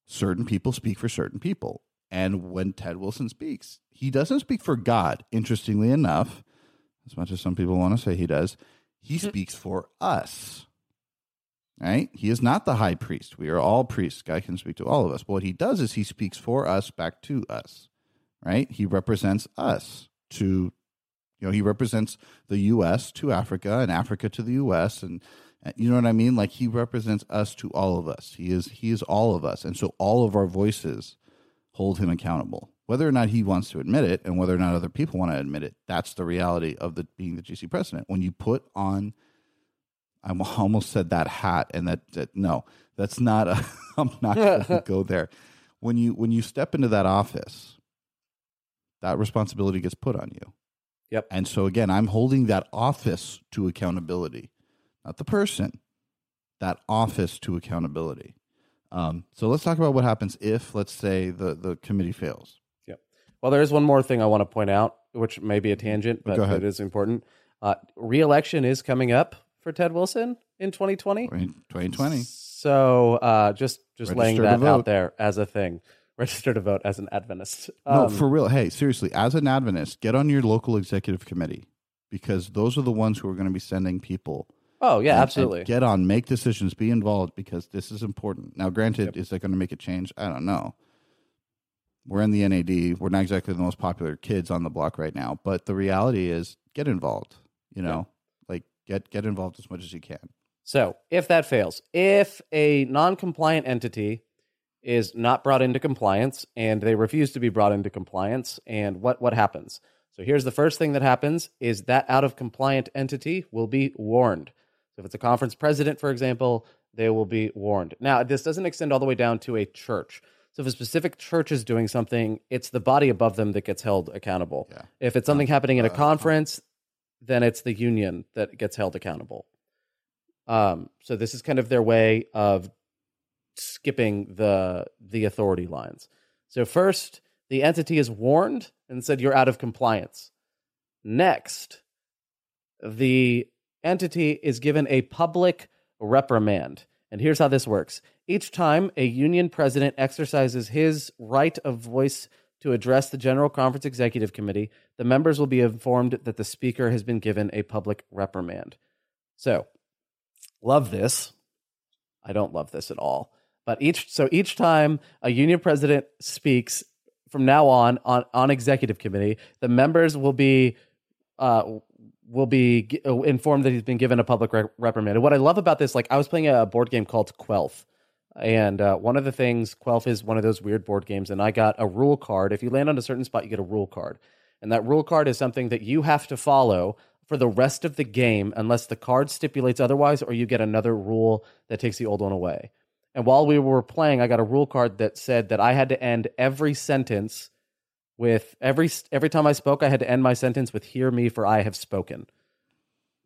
certain people speak for certain people. And when Ted Wilson speaks, he doesn't speak for God, interestingly enough, as much as some people want to say he does. He mm. speaks for us. Right? He is not the high priest. We are all priests. God can speak to all of us. But what he does is he speaks for us back to us. Right? He represents us to you know, he represents the US to Africa and Africa to the US and you know what I mean? Like he represents us to all of us. He is he is all of us. And so all of our voices hold him accountable. Whether or not he wants to admit it and whether or not other people want to admit it, that's the reality of the being the GC president. When you put on I almost said that hat and that, that no, that's not a I'm not going to go there. When you when you step into that office, that responsibility gets put on you. Yep. And so again, I'm holding that office to accountability, not the person, that office to accountability. Um, so let's talk about what happens if, let's say, the, the committee fails. Well, there is one more thing I want to point out, which may be a tangent, but it is important. Uh, re-election is coming up for Ted Wilson in 2020. 2020. So uh, just just laying Register that out there as a thing. Register to vote as an Adventist. no, Um, for real. Hey, seriously, as an Adventist, get on your local executive committee because those are the ones who are going to be sending people. Oh yeah, and- and absolutely. get on, make decisions, be involved because this is important. Now, granted, is that going to make a change? I don't know. We're in the NAD. We're not exactly the most popular kids on the block right now, but the reality is get involved. You know, like get get involved as much as you can. So, if that fails, if a non compliant entity is not brought into compliance and they refuse to be brought into compliance, and what, what happens? So, here's the first thing that happens is that out of compliant entity will be warned. So, if it's a conference president, for example, they will be warned. Now, this doesn't extend all the way down to a church. So if a specific church is doing something, it's the body above them that gets held accountable. Yeah. If it's something happening in a uh, conference, then it's the union that gets held accountable. Um, so this is kind of their way of skipping the the authority lines. So first, the entity is warned and said you're out of compliance. Next, the entity is given a public reprimand. And here's how this works. Each time a union president exercises his right of voice to address the General Conference Executive Committee, the members will be informed that the speaker has been given a public reprimand. So, love this. I don't love this at all. But each so each time a union president speaks from now on on, on executive committee, the members will be uh, will be uh, informed that he's been given a public re- reprimand. And what I love about this, like I was playing a board game called Quelf, and uh, one of the things Quelf is one of those weird board games, and I got a rule card. If you land on a certain spot, you get a rule card, and that rule card is something that you have to follow for the rest of the game, unless the card stipulates otherwise, or you get another rule that takes the old one away. And while we were playing, I got a rule card that said that I had to end every sentence with every every time I spoke, I had to end my sentence with "Hear me, for I have spoken,"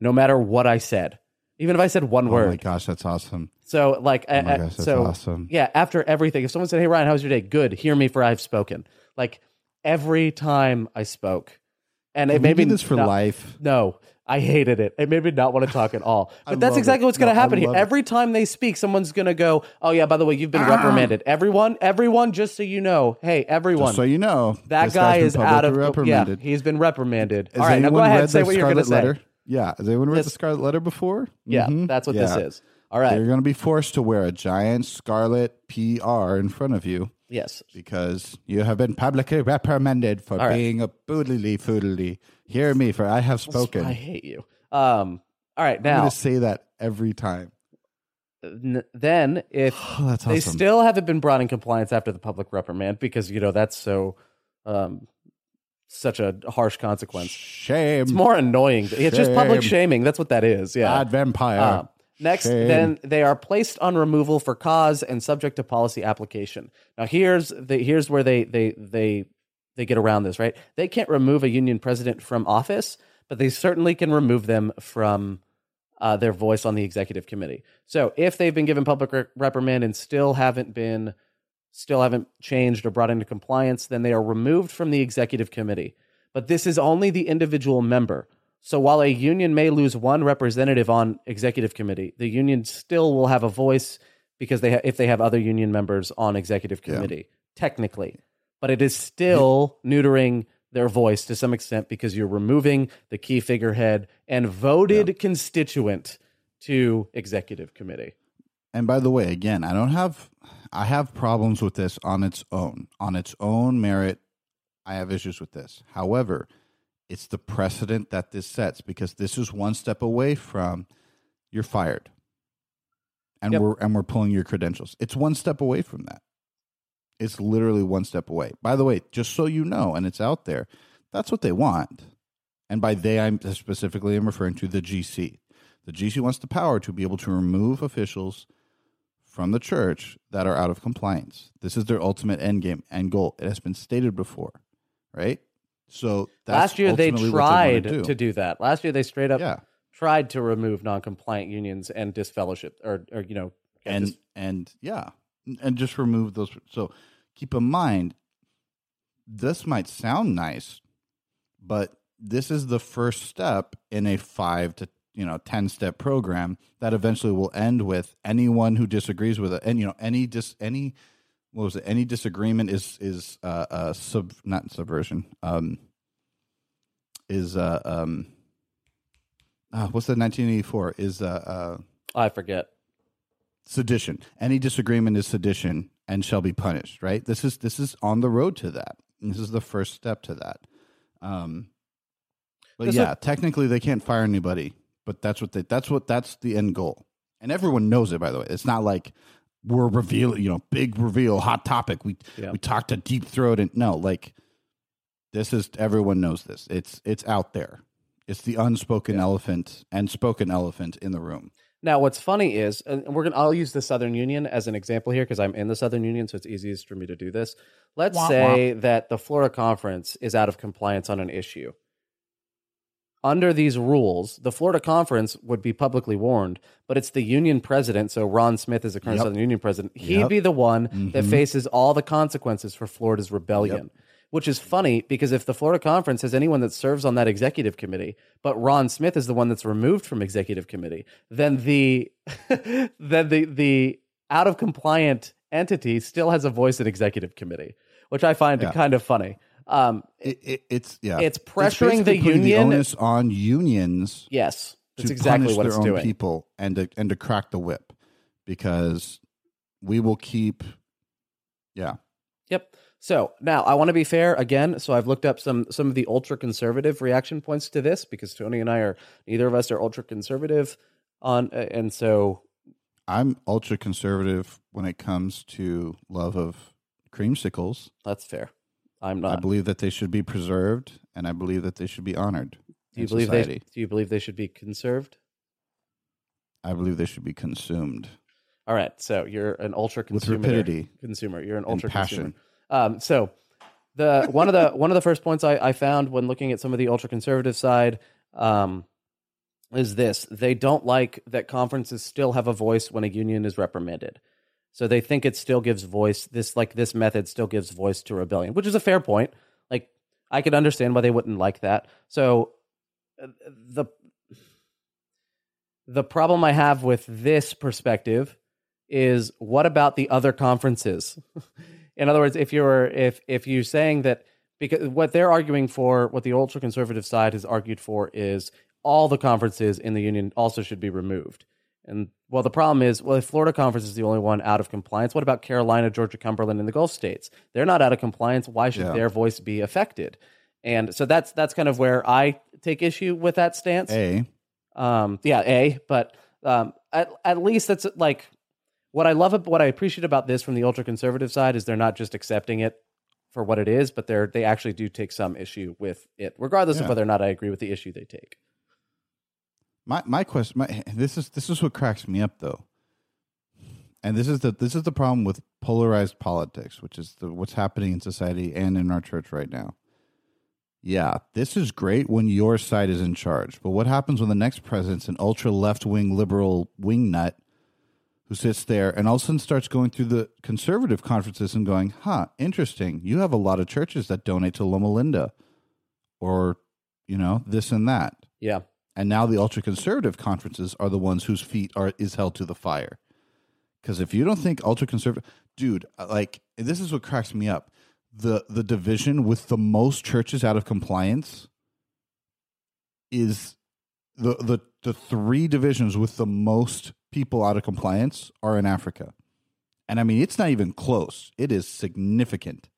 no matter what I said, even if I said one Oh word. Oh my gosh, that's awesome. So like, Oh my I- gosh, that's so awesome. yeah, after everything, if someone said, "Hey Ryan, how was your day?" Good. Hear me, for I have spoken. Like every time I spoke, and it Can we made me this for not- life. No, I hated it. It made me not want to talk at all. But that's exactly it. what's going to No, happen here. it. Every time they speak, someone's going to go, "Oh yeah, by the way, you've been Ah. reprimanded." Everyone, everyone, just so you know, hey, everyone, Just so you know, that guy is out of reprimanded. Yeah, he's been reprimanded. Has all right, now go ahead read say what you're going to say. Yeah, has anyone read This- the Scarlet Letter before? Yeah, Mhm. that's what Yeah. this is. All right. You're going to be forced to wear a giant scarlet PR in front of you Yes. because you have been publicly reprimanded for right. being a boodly foodly. Hear me, for I have spoken. I hate you. Um. All right. now. I'm going to say that every time. n- then if Oh, they awesome. still haven't been brought in compliance after the public reprimand because you know that's so um such a harsh consequence Shame. it's more annoying it's just public shaming that's what that is yeah Bad vampire. Um, next Shame. then they are placed on removal for cause and subject to policy application now here's the here's where they they they they get around this right they can't remove a union president from office but they certainly can remove them from uh, their voice on the executive committee. So if they've been given public re- reprimand and still haven't been, still haven't changed or brought into compliance, then they are removed from the executive committee. But this is only the individual member. So while a union may lose one representative on executive committee, the union still will have a voice because they ha- if they have other union members on executive Yeah. committee, technically. But it is still neutering their voice to some extent because you're removing the key figurehead and voted constituent to executive committee. And by the way, again, I don't have I have problems with this on its own. On its own merit, I have issues with this. However, it's the precedent that this sets because this is one step away from you're fired. And Yep. we're and we're pulling your credentials. It's one step away from that. It's literally one step away. By the way, just so you know, and it's out there, that's what they want. And by they, I'm specifically am referring to the GC. The GC wants the power to be able to remove officials from the church that are out of compliance. This is their ultimate end game and goal. It has been stated before, right? So that's Last year they tried wanna to do that. Last year they straight up yeah, tried to remove non-compliant unions and disfellowship or or you know and dis- and yeah, and just remove those. So keep in mind, this might sound nice, but this is the first step in a five to you know ten step program that eventually will end with anyone who disagrees with it, and you know any dis any what was it any disagreement is is uh, uh sub not subversion um is uh um uh, what's the 1984 is uh uh I forget. sedition. Any disagreement is sedition and shall be punished. Right. This is this is on the road to that. This is the first step to that. Um, but Does yeah, technically they can't fire anybody, but that's what they that's what that's the end goal, and everyone knows it. By the way, it's not like we're revealing, you know, big reveal, hot topic. We Yeah. we talked to deep throat and no, like this is everyone knows this. It's it's out there. It's the unspoken elephant and spoken elephant in the room. Now, what's funny is, and we're gonna, I'll use the Southern Union as an example here because I'm in the Southern Union, so it's easiest for me to do this. Let's Wah, say that the Florida Conference is out of compliance on an issue. Under these rules, the Florida Conference would be publicly warned, but it's the union president. So Ron Smith is the current Yep. Southern Union president. He'd Yep. be the one that Mhm. faces all the consequences for Florida's rebellion. Which is funny because if the Florida Conference has anyone that serves on that executive committee, but Ron Smith is the one that's removed from executive committee, then the then the the out of compliant entity still has a voice in executive committee, which I find Yeah. kind of funny. Um, It, it, it's yeah. It's pressuring the basically union- The onus on unions yes, that's exactly what their it's own doing. people and to, and to crack the whip because we will keep. Yeah, Yep. So now I want to be fair again. So I've looked up some some of the ultra conservative reaction points to this because Tony and I are neither of us are ultra conservative on, uh, and so I'm ultra conservative when it comes to love of creamsicles. that's fair. I'm I believe that they should be preserved, and I believe that they should be honored. do you believe society. they? Do you believe they should be conserved? I believe they should be consumed All right. So you're an ultra consumer. with consumer. rapidity Consumer. You're an ultra passion. consumer. Um, so the one of the one of the first points I, I found when looking at some of the ultra conservative side um, is this: they don't like that conferences still have a voice when a union is reprimanded. So they think it still gives voice. This like this method still gives voice to rebellion, which is a fair point. Like I could understand why they wouldn't like that. So uh, the the problem I have with this perspective is what about the other conferences? In other words, if you're if if you're saying that because what they're arguing for, what the ultra conservative side has argued for is all the conferences in the union also should be removed. And well, the problem is, well, if Florida conference is the only one out of compliance, what about Carolina, Georgia, Cumberland, and the Gulf states? They're not out of compliance. Why should Yeah. their voice be affected? And so that's that's kind of where I take issue with that stance. A Um, yeah, A, but um, at at least that's like what I love. What I appreciate about this from the ultra conservative side is they're not just accepting it for what it is, but they're they actually do take some issue with it, regardless of whether or not I agree with the issue they take. My my question, my, this is this is what cracks me up though, and this is the this is the problem with polarized politics, which is the, what's happening in society and in our church right now. Yeah, this is great when your side is in charge, but what happens when the next president's an ultra left wing liberal wingnut who sits there and all of a sudden starts going through the conservative conferences and going, "Huh, interesting. You have a lot of churches that donate to Loma Linda, or you know this and that." Yeah, and now the ultra conservative conferences are the ones whose feet are is held to the fire. Because if you don't think ultra conservative, dude, uh, like this is what cracks me up. The the division with the most churches out of compliance is the the the three divisions with the most people out of compliance are in Africa, and I mean it's not even close. It is significant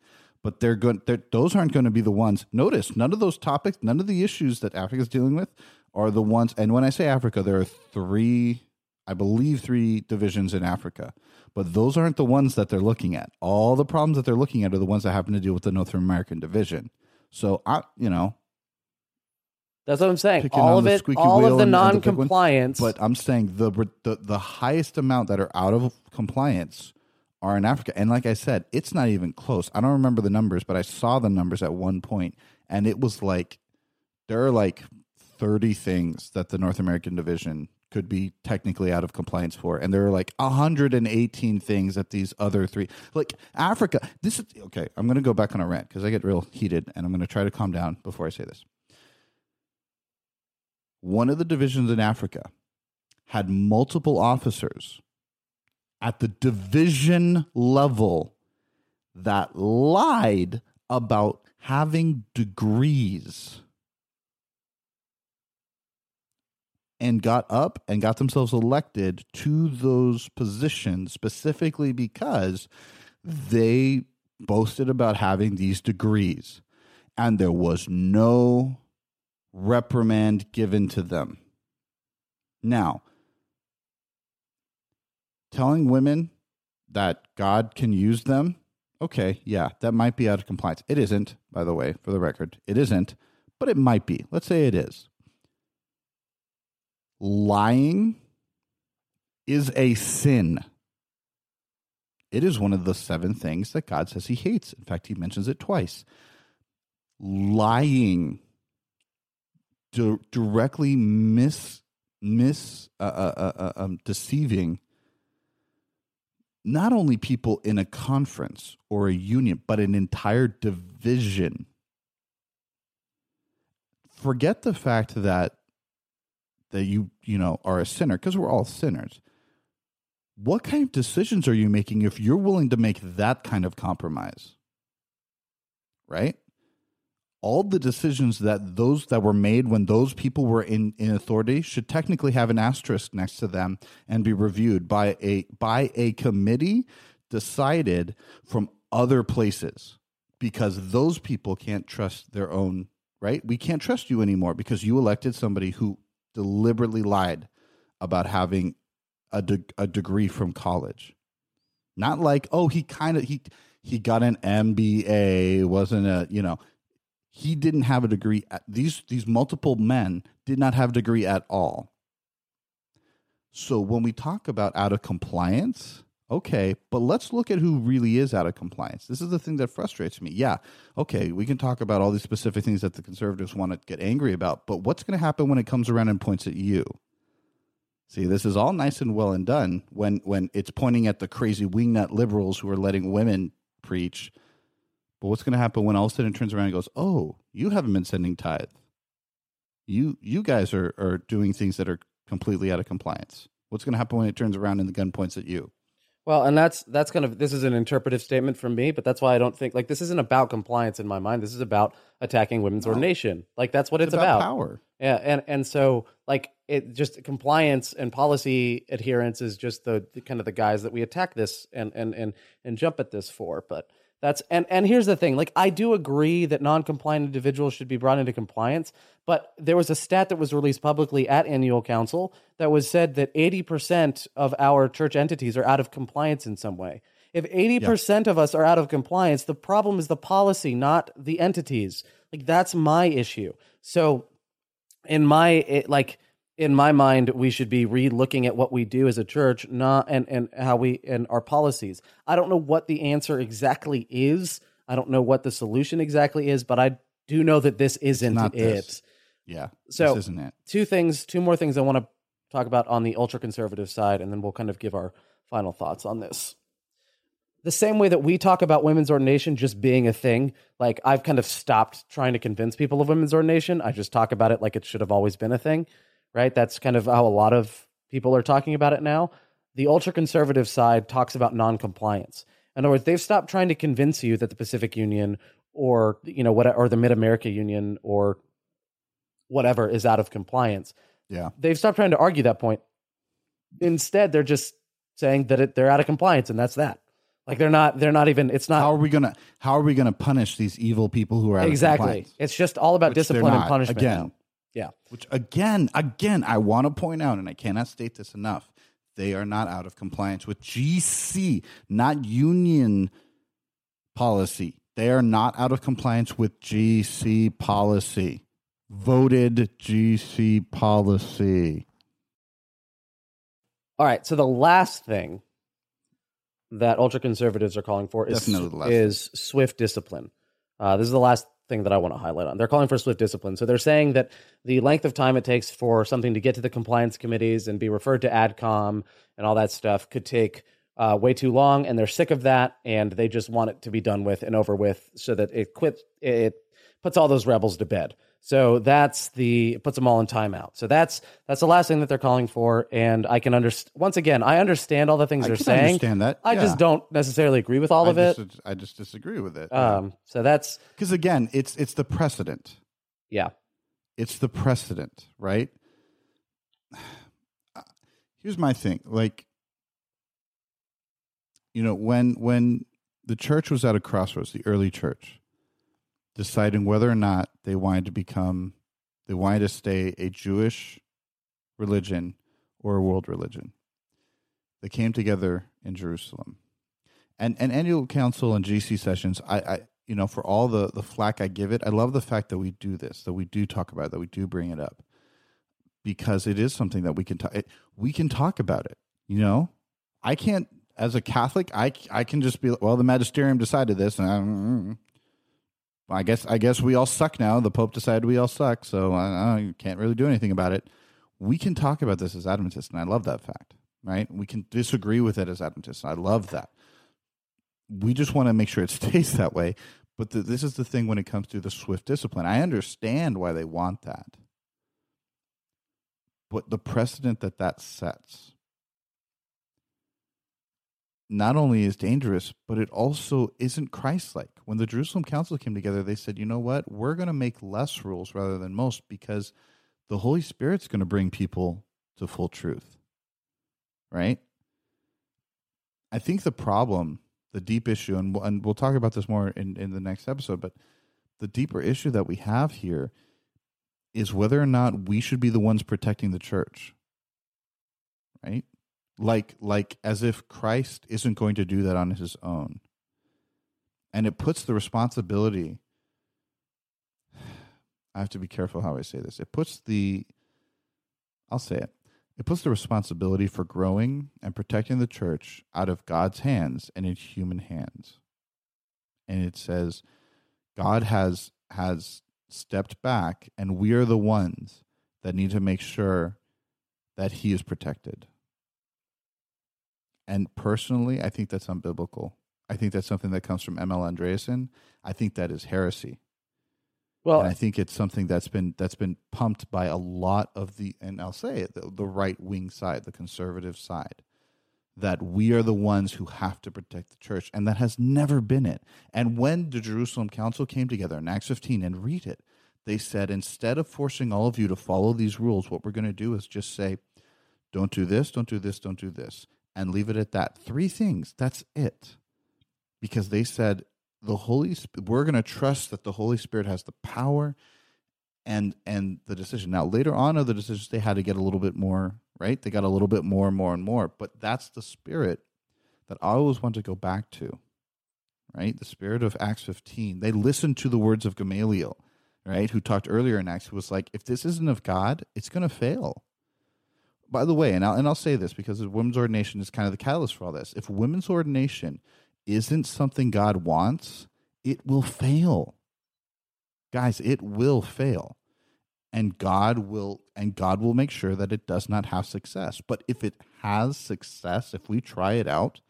but they're going they're, those aren't going to be the ones notice none of those topics none of the issues that Africa is dealing with are the ones and when i say africa there are three i believe three divisions in africa but those aren't the ones that they're looking at all the problems that they're looking at are the ones that happen to deal with the north american division so i you know that's what I'm saying. All of it, all of the and the one, non-compliance. but i'm saying the, the the highest amount that are out of compliance are in Africa. And like I said, it's not even close. I don't remember the numbers, but I saw the numbers at one point, and it was like there are like 30 things that the North American division could be technically out of compliance for. And there are like 118 things that these other three, like Africa, this is okay. I'm going to go back on a rant because I get real heated and I'm going to try to calm down before I say this. One of the divisions in Africa had multiple officers at the division level that lied about having degrees and got up and got themselves elected to those positions specifically because they boasted about having these degrees and there was no reprimand given to them. Now, telling women that God can use them, okay, yeah, that might be out of compliance. It isn't, by the way, for the record. It isn't, but it might be. Let's say it is. Lying is a sin. It is one of the seven things that God says he hates. In fact, he mentions it twice. Lying, di- directly mis, mis uh, uh, uh, uh, um, deceiving not only people in a conference or a union, but an entire division. Forget the fact that that you you know are a sinner because we're all sinners. What kind of decisions are you making if you're willing to make that kind of compromise? Right? All the decisions that those that were made when those people were in, in authority should technically have an asterisk next to them and be reviewed by a by a committee decided from other places because those people can't trust their own right? We can't trust you anymore because you elected somebody who deliberately lied about having a, de- a degree from college. Not like, oh, he kind of he he got an MBA, wasn't a, you know, he didn't have a degree at, these these multiple men did not have a degree at all. So when we talk about out of compliance, okay, but let's look at who really is out of compliance. This is the thing that frustrates me. Yeah, okay, we can talk about all these specific things that the conservatives want to get angry about, but what's going to happen when it comes around and points at you? See, this is all nice and well and done when when it's pointing at the crazy wingnut liberals who are letting women preach. But what's going to happen when all of a sudden it turns around and goes, "Oh, you haven't been sending tithe. You you guys are are doing things that are completely out of compliance." What's going to happen when it turns around and the gun points at you? Well, and that's that's kind of this is an interpretive statement from me, but that's why I don't think like this isn't about compliance in my mind. This is about attacking women's no. ordination. Like that's what it's, it's about, about. Power. Yeah, and and so like it just compliance and policy adherence is just the, the, kind of the guise that we attack this and and and and jump at this for. But that's and and here's the thing: like I do agree that non-compliant individuals should be brought into compliance, but there was a stat that was released publicly at annual council that was said that 80% of our church entities are out of compliance in some way. If 80% yeah. of us are out of compliance, the problem is the policy, not the entities. Like that's my issue. So in my it, like in my mind, we should be re-looking at what we do as a church, not and and how we and our policies. I don't know what the answer exactly is. I don't know what the solution exactly is, but I do know that this isn't it. This. Yeah. So isn't it. Two things, two more things I want to talk about on the ultra conservative side, and then we'll kind of give our final thoughts on this. The same way that we talk about women's ordination just being a thing, like I've kind of stopped trying to convince people of women's ordination. I just talk about it like it should have always been a thing right? That's kind of how a lot of people are talking about it now. The ultra conservative side talks about non-compliance. In other words, they've stopped trying to convince you that the Pacific Union or you know what or the Mid America Union or whatever is out of compliance. Yeah, they've stopped trying to argue that point. Instead, they're just saying that it, they're out of compliance, and that's that. Like they're not. They're not even. It's not. How are we gonna? How are we gonna punish these evil people who are out of compliments? exactly? It's just all about Which discipline and punishment. Again, now. Yeah. Which again, again, I want to point out, and I cannot state this enough, they are not out of compliance with GC, not union policy. They are not out of compliance with GC policy. Voted GC policy. All right. So the last thing that ultra conservatives are calling for is, is swift discipline. Uh, this is the last thing that I want to highlight on. They're calling for swift discipline. So they're saying that the length of time it takes for something to get to the compliance committees and be referred to ADCOM and all that stuff could take uh, way too long, and they're sick of that, and they just want it to be done with and over with, so that it quits. It puts all those rebels to bed. So that's the puts them all in timeout. So that's that's the last thing that they're calling for, and I can understand. Once again, I understand all the things I they're saying. Understand that? I just don't necessarily agree with all I of it. I just disagree with it. Um, so that's because again, it's it's the precedent. Yeah, it's the precedent, right? Here's my thing, like you know, when when the church was at a crossroads, the early church deciding whether or not they wanted to become, they wanted to stay a Jewish religion or a world religion. They came together in Jerusalem. And, and annual council and GC sessions, I, I, you know, for all the, the flack I give it, I love the fact that we do this, that we do talk about it, that we do bring it up because it is something that we can talk, we can talk about it. You know, I can't as a Catholic. I I can just be well. The magisterium decided this, and I, mm, I guess I guess we all suck now. The Pope decided we all suck, so I, I can't really do anything about it. We can talk about this as Adventists, and I love that fact. Right? We can disagree with it as Adventists. I love that. We just want to make sure it stays that way. But the, this is the thing when it comes to the swift discipline. I understand why they want that. But the precedent that that sets not only is dangerous, but it also isn't Christ like. When the Jerusalem Council came together, they said, you know what? We're going to make less rules rather than most because the Holy Spirit's going to bring people to full truth. Right? I think the problem, the deep issue, and we'll, and we'll talk about this more in, in the next episode, but the deeper issue that we have here is whether or not we should be the ones protecting the church. Right? Like like as if Christ isn't going to do that on his own. And it puts the responsibility I have to be careful how I say this. It puts the I'll say it. It puts the responsibility for growing and protecting the church out of God's hands and in human hands. And it says God has has stepped back and we are the ones that need to make sure that he is protected. And personally, I think that's unbiblical. I think that's something that comes from M.L. Andreasen. I think that is heresy. Well, and I think it's something that's been that's been pumped by a lot of the, and I'll say it, the, the right wing side, the conservative side, that we are the ones who have to protect the church, and that has never been it. And when the Jerusalem Council came together in Acts 15 and read it, they said instead of forcing all of you to follow these rules, what we're going to do is just say, don't do this, don't do this, don't do this and leave it at that. Three things. That's it. Because they said the Holy we're going to trust that the Holy Spirit has the power and and the decision. Now later on of the decisions they had to get a little bit more, right? They got a little bit more and more and more, but that's the spirit that I always want to go back to. Right? The spirit of Acts 15. They listened to the words of Gamaliel, right? Who talked earlier in Acts who was like if this isn't of God, it's going to fail by the way, and I'll, and I'll say this because women's ordination is kind of the catalyst for all this. If women's ordination isn't something God wants, it will fail. Guys, it will fail. And God will and God will make sure that it does not have success. But if it has success, if we try it out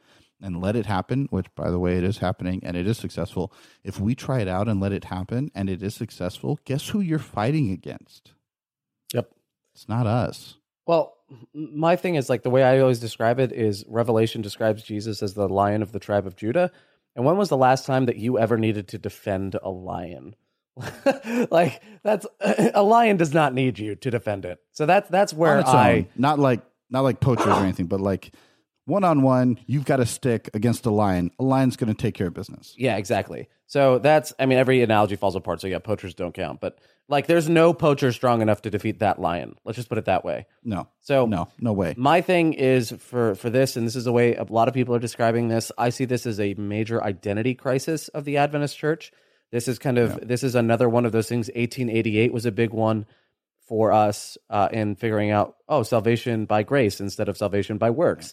and let it happen, which by the way it is happening and it is successful, if we try it out and let it happen and it is successful, guess who you're fighting against? Yep. It's not us. Well, my thing is like the way I always describe it is Revelation describes Jesus as the lion of the tribe of Judah. And when was the last time that you ever needed to defend a lion? like that's a lion does not need you to defend it. So that's that's where I own. not like not like poachers or anything, but like one on one, you've got a stick against a lion. A lion's going to take care of business. Yeah, exactly. So that's I mean every analogy falls apart. So yeah, poachers don't count, but like, there's no poacher strong enough to defeat that lion. Let's just put it that way. No. So no, no way. My thing is for for this, and this is the way a lot of people are describing this. I see this as a major identity crisis of the Adventist Church. This is kind of yeah. this is another one of those things. 1888 was a big one for us uh, in figuring out oh salvation by grace instead of salvation by works.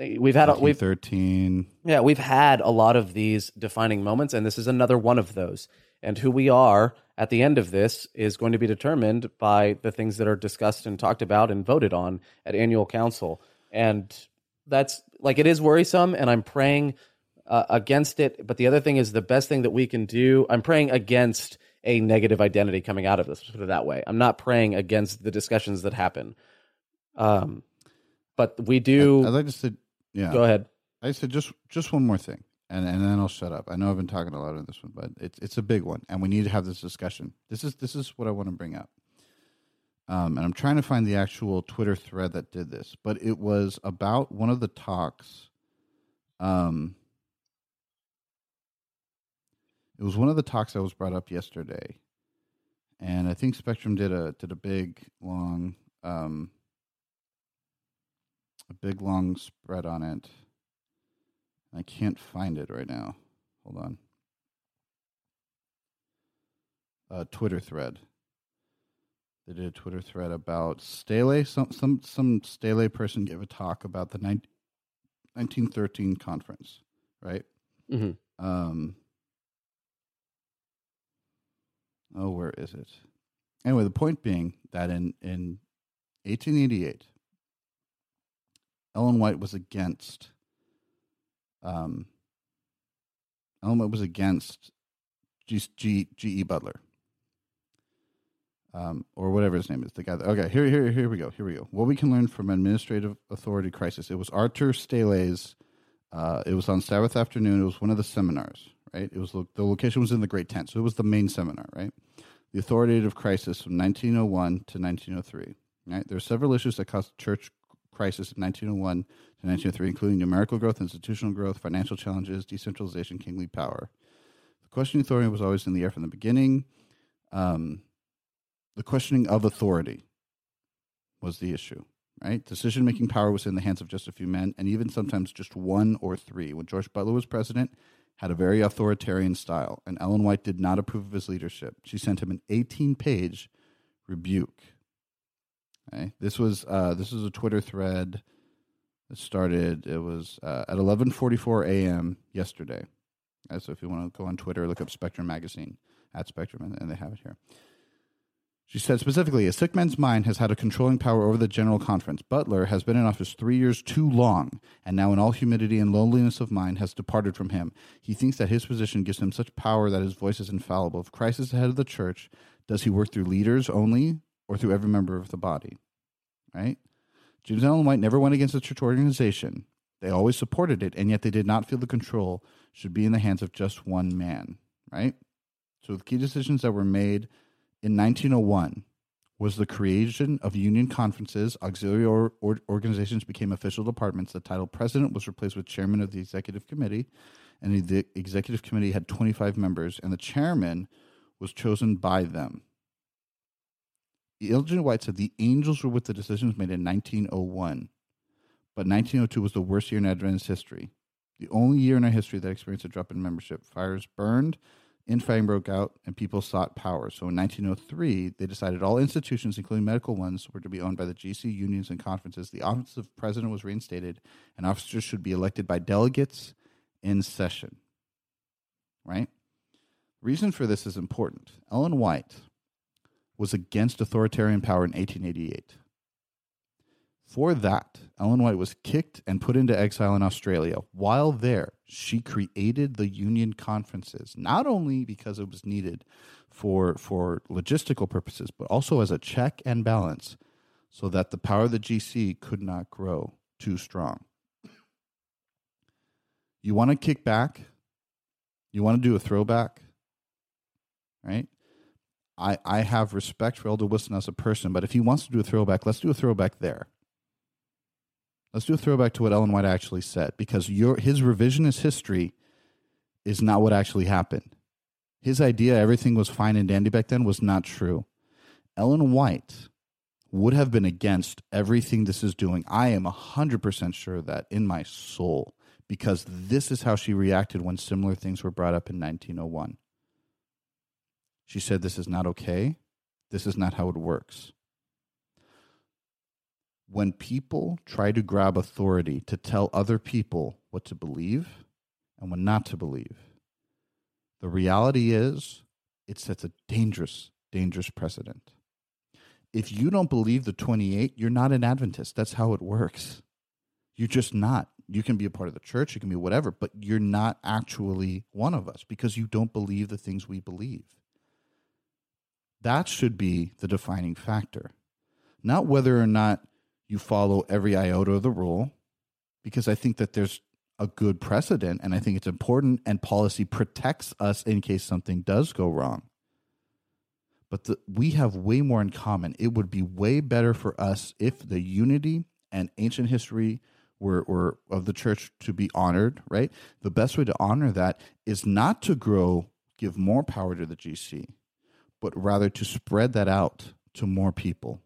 We've had we've thirteen. Yeah, we've had a lot of these defining moments, and this is another one of those. And who we are at the end of this is going to be determined by the things that are discussed and talked about and voted on at annual council. And that's like it is worrisome, and I'm praying uh, against it. But the other thing is the best thing that we can do. I'm praying against a negative identity coming out of this. Put it that way. I'm not praying against the discussions that happen. Um, but we do. I, I'd like to say, yeah. Go ahead. I said just just one more thing and and then I'll shut up. I know I've been talking a lot on this one, but it's it's a big one, and we need to have this discussion. This is this is what I want to bring up. Um, and I'm trying to find the actual Twitter thread that did this, but it was about one of the talks. Um, it was one of the talks that was brought up yesterday, and I think Spectrum did a did a big long um, a big long spread on it. I can't find it right now. Hold on. A Twitter thread. They did a Twitter thread about Stele. Some some some Stele person gave a talk about the 19, 1913 conference, right? hmm Um, oh, where is it? Anyway, the point being that in in 1888, Ellen White was against. Um, Ellen White was against G G G E Butler. Um, or whatever his name is, the guy. That, okay, here, here, here we go. Here we go. What we can learn from administrative authority crisis. It was Arthur Stele's uh, it was on Sabbath afternoon. It was one of the seminars, right? It was the location was in the Great Tent, so it was the main seminar, right? The authoritative crisis from 1901 to 1903. Right? There are several issues that caused church crisis of 1901 to 1903, including numerical growth, institutional growth, financial challenges, decentralization, kingly power. The questioning authority was always in the air from the beginning. Um, the questioning of authority was the issue right? Decision making power was in the hands of just a few men, and even sometimes just one or three. When George Butler was president, had a very authoritarian style, and Ellen White did not approve of his leadership. She sent him an 18 page rebuke. Okay? This was uh, this was a Twitter thread that started. It was uh, at 11:44 a.m. yesterday. Okay? So if you want to go on Twitter, look up Spectrum Magazine at Spectrum, and, and they have it here. She said specifically, a sick man's mind has had a controlling power over the General Conference. Butler has been in office three years too long, and now, in all humidity and loneliness of mind, has departed from him. He thinks that his position gives him such power that his voice is infallible. If Christ is the head of the church, does he work through leaders only or through every member of the body? Right? James Allen White never went against the church organization. They always supported it, and yet they did not feel the control should be in the hands of just one man. Right? So the key decisions that were made in 1901 was the creation of union conferences. Auxiliary or, or, organizations became official departments. The title president was replaced with chairman of the executive committee, and the executive committee had 25 members, and the chairman was chosen by them. G. White said the angels were with the decisions made in 1901, but 1902 was the worst year in Adventist history. The only year in our history that experienced a drop in membership. Fires burned, infighting broke out and people sought power. So in 1903, they decided all institutions, including medical ones, were to be owned by the GC unions and conferences. The office of president was reinstated, and officers should be elected by delegates in session. Right? Reason for this is important. Ellen White was against authoritarian power in 1888. For that, Ellen White was kicked and put into exile in Australia. While there, she created the union conferences, not only because it was needed for, for logistical purposes, but also as a check and balance so that the power of the GC could not grow too strong. You want to kick back? You want to do a throwback? Right? I, I have respect for Elder Wilson as a person, but if he wants to do a throwback, let's do a throwback there. Let's do a throwback to what Ellen White actually said because your his revisionist history is not what actually happened. His idea everything was fine and dandy back then was not true. Ellen White would have been against everything this is doing. I am 100% sure of that in my soul because this is how she reacted when similar things were brought up in 1901. She said, This is not okay. This is not how it works when people try to grab authority to tell other people what to believe and what not to believe, the reality is it sets a dangerous, dangerous precedent. If you don't believe the 28, you're not an Adventist. That's how it works. You're just not. You can be a part of the church, you can be whatever, but you're not actually one of us because you don't believe the things we believe. That should be the defining factor. Not whether or not you follow every iota of the rule because I think that there's a good precedent and I think it's important and policy protects us in case something does go wrong. But the, we have way more in common. It would be way better for us if the unity and ancient history were, were of the church to be honored, right? The best way to honor that is not to grow, give more power to the GC, but rather to spread that out to more people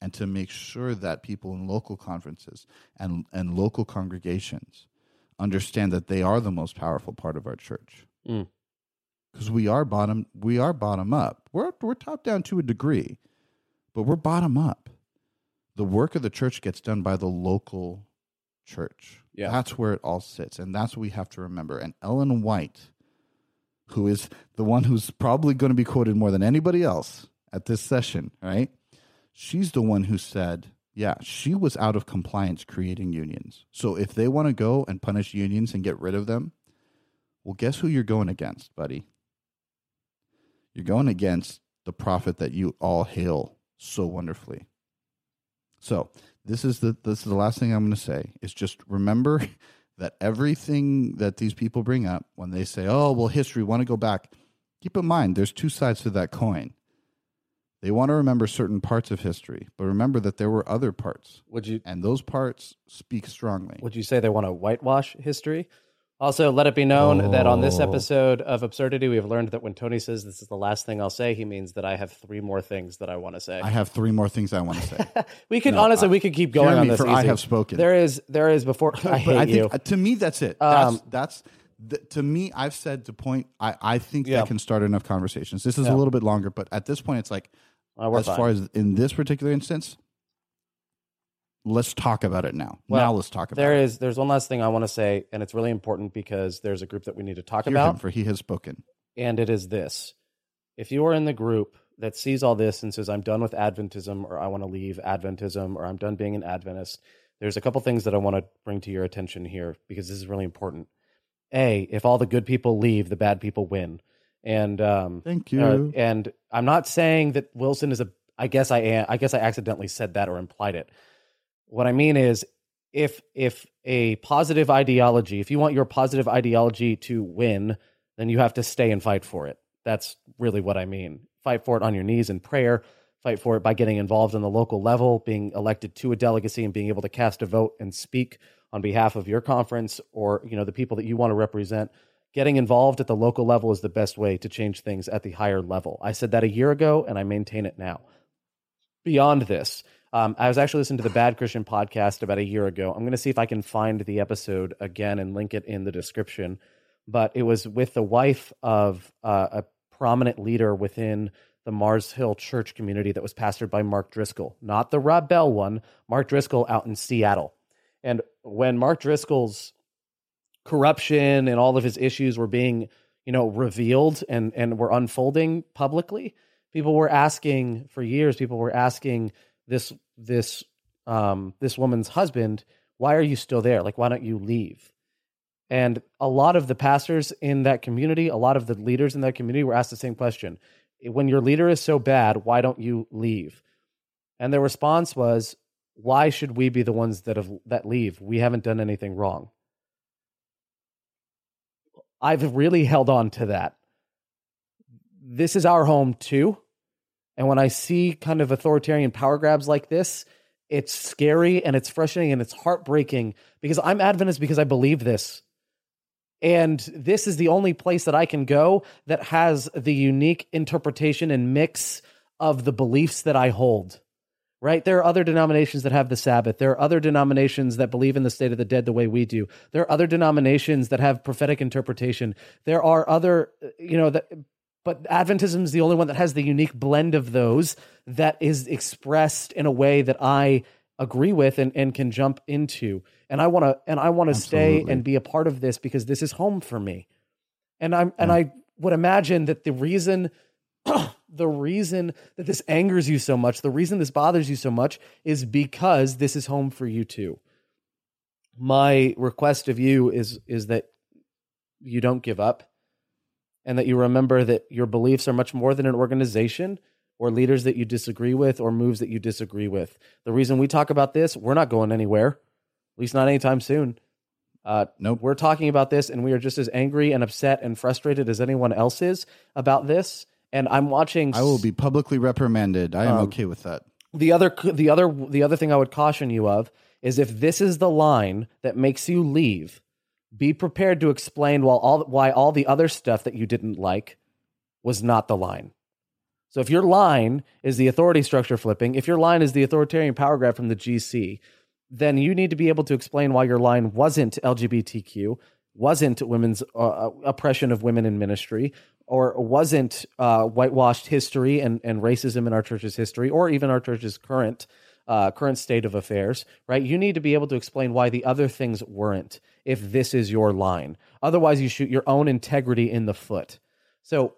and to make sure that people in local conferences and, and local congregations understand that they are the most powerful part of our church. Mm. because we are bottom we are bottom up. We're we're top down to a degree, but we're bottom up. The work of the church gets done by the local church. Yeah. That's where it all sits. And that's what we have to remember. And Ellen White, who is the one who's probably going to be quoted more than anybody else at this session, right? She's the one who said, yeah, she was out of compliance creating unions. So if they want to go and punish unions and get rid of them, well, guess who you're going against, buddy? You're going against the prophet that you all hail so wonderfully. So this is the this is the last thing I'm going to say is just remember that everything that these people bring up when they say, "Oh, well, history want to go back," keep in mind there's two sides to that coin. They want to remember certain parts of history, but remember that there were other parts, Would you and those parts speak strongly. would you say they want to whitewash history? Also, let it be known that on this Oh. episode of Absurdity, we have learned that when Tony says this is the last thing I'll say, he means that I have three more things that I want to say. I have three more things I want to say. we could No, honestly, I- we could keep going on this. for I have spoken. There is, there is before. I hate I think you. to me that's it. That's Um, that's th- to me. I've said to point. I I think Yeah. that can start enough conversations. This is Yeah. a little bit longer, but at this point, it's like Uh, we're as fine. far as in this particular instance, let's talk about it now. Well, now let's talk about There it. is there's one last thing I want to say, and it's really important because there's a group that we need to talk Hear about, him, for he has spoken. and it is this: if you are in the group that sees all this and says, "I'm done with Adventism," or "I want to leave Adventism," or "I'm done being an Adventist," there's a couple things that I want to bring to your attention here because this is really important. A, if all the good people leave, the bad people win, and um, Thank you. Uh, and I'm not saying that Wilson is a. I guess I am. I guess I accidentally said that or implied it. What I mean is, if if a positive ideology, if you want your positive ideology to win, then you have to stay and fight for it. That's really what I mean. Fight for it on your knees in prayer. Fight for it by getting involved on the local level, being elected to a delegacy, and being able to cast a vote and speak on behalf of your conference or you know the people that you want to represent getting involved at the local level is the best way to change things at the higher level. I said that a year ago and I maintain it now. Beyond this, um, I was actually listening to the Bad Christian podcast about a year ago. I'm going to see if I can find the episode again and link it in the description. But it was with the wife of uh, a prominent leader within the Mars Hill church community that was pastored by Mark Driscoll, not the Rob Bell one, Mark Driscoll out in Seattle. And when Mark Driscoll's corruption and all of his issues were being, you know, revealed and and were unfolding publicly, people were asking for years. People were asking this this um, this woman's husband, "Why are you still there? Like, why don't you leave?" And a lot of the pastors in that community, a lot of the leaders in that community were asked the same question. When your leader is so bad, why don't you leave? And their response was, why should we be the ones that have that leave? We haven't done anything wrong. I've really held on to that. This is our home too. And when I see kind of authoritarian power grabs like this, it's scary and it's frustrating and it's heartbreaking because I'm Adventist because I believe this. And this is the only place that I can go that has the unique interpretation and mix of the beliefs that I hold. Right? There are other denominations that have the Sabbath. There are other denominations that believe in the state of the dead the way we do. There are other denominations that have prophetic interpretation. There are other, uh, you know, that but Adventism is the only one that has the unique blend of those that is expressed in a way that I agree with and, and can jump into. And I want to and I want to stay and be a part of this because this is home for me. And I'm and I would imagine that the reason the reason that this angers you so much, the reason this bothers you so much is because this is home for you too. My request of you is is that you don't give up and that you remember that your beliefs are much more than an organization or leaders that you disagree with or moves that you disagree with. The reason we talk about this, we're not going anywhere, at least not anytime soon. Uh, Nope. We're talking about this, and we are just as angry and upset and frustrated as anyone else is about this. And I'm watching. I will be publicly reprimanded. I am Um, okay with that. the other the other the other thing I would caution you of is if this is the line that makes you leave, be prepared to explain while all why all the other stuff that you didn't like was not the line. So if your line is the authority structure flipping, if your line is the authoritarian power grab from the GC, then you need to be able to explain why your line wasn't LGBTQ, wasn't women's uh, oppression of women in ministry or wasn't uh, whitewashed history and, and racism in our church's history or even our church's current uh, current state of affairs, right? You need to be able to explain why the other things weren't if this is your line. Otherwise, you shoot your own integrity in the foot. So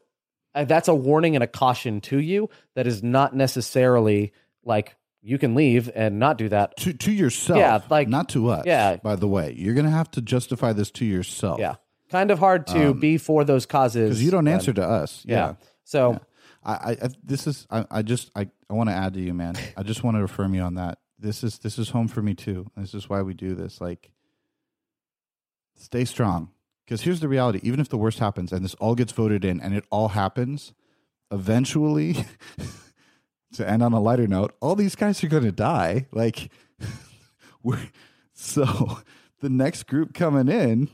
uh, that's a warning and a caution to you that is not necessarily like you can leave and not do that. To to yourself. Yeah, like- not to us. Yeah. By the way, you're gonna have to justify this to yourself. Yeah. Kind of hard to be for those causes. Because you don't answer to us. Yeah. Yeah. So I, I, I this is I, I just I, I want to add to you, man. I just want to affirm you on that. This is this is home for me too. This is why we do this. Like, stay strong. Because here's the reality: even if the worst happens and this all gets voted in and it all happens, eventually, to end on a lighter note, all these guys are going to die. Like, we're so the next group coming in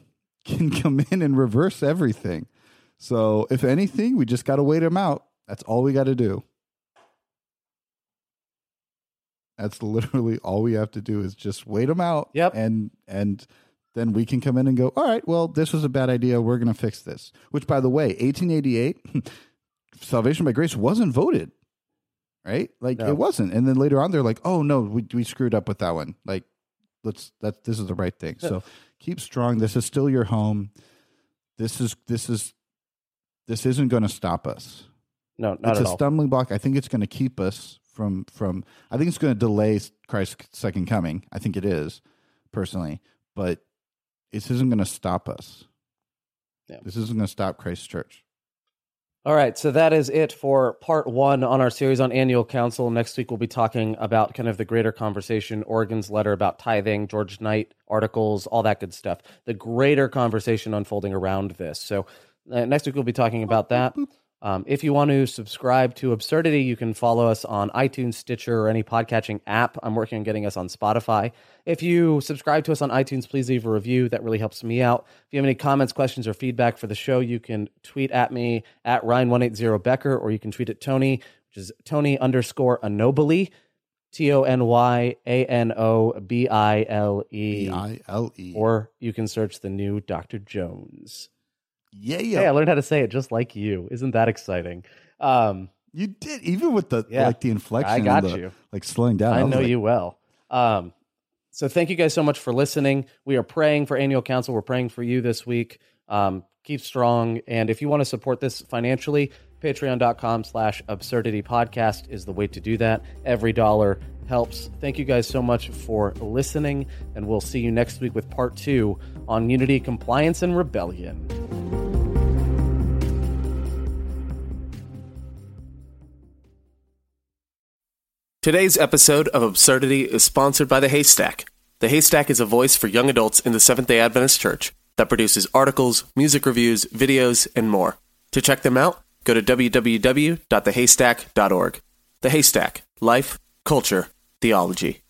can come in and reverse everything. So if anything, we just got to wait them out. That's all we got to do. That's literally all we have to do is just wait them out. Yep. And and then we can come in and go, all right, well, this was a bad idea. We're going to fix this. Which, by the way, 1888, salvation by grace wasn't voted, right? Like No. it wasn't. And then later on, they're like, oh no, we we screwed up with that one. Like, let's that this is the right thing. So keep strong. This is still your home. This is this is this isn't going to stop us no, not it's at a all. stumbling block. I think it's going to keep us from from. I think it's going to delay Christ's second coming. I think it is personally, but this isn't going to stop us. Yeah. This isn't going to stop Christ's church. All right, so that is it for part one on our series on annual council. Next week, we'll be talking about kind of the greater conversation, Oregon's letter about tithing, George Knight articles, all that good stuff. The greater conversation unfolding around this. So uh, next week, we'll be talking about that. Um, if you want to subscribe to Absurdity, you can follow us on iTunes, Stitcher, or any podcatching app. I'm working on getting us on Spotify. If you subscribe to us on iTunes, please leave a review. That really helps me out. If you have any comments, questions, or feedback for the show, you can tweet at me at Ryan180 Becker, or you can tweet at Tony, which is Tony underscore Anobile, T O N Y A N O B I L E E. I L E. Or you can search the new Dr. Jones. Yeah, yeah. Hey, I learned how to say it just like you. Isn't that exciting? Um, You did even with the Yeah. like the inflection. I and got the, you. Like slowing down. I was know like, you well. Um, so thank you guys so much for listening. We are praying for annual council. We're praying for you this week. Um, keep strong. And if you want to support this financially, patreon.com slash absurdity podcast is the way to do that. Every dollar helps. Thank you guys so much for listening. And we'll see you next week with part two on unity, compliance, and rebellion. Today's episode of Absurdity is sponsored by The Haystack. The Haystack is a voice for young adults in the Seventh day Adventist Church that produces articles, music reviews, videos, and more. To check them out, go to www.thehaystack.org. The Haystack Life, Culture, Theology.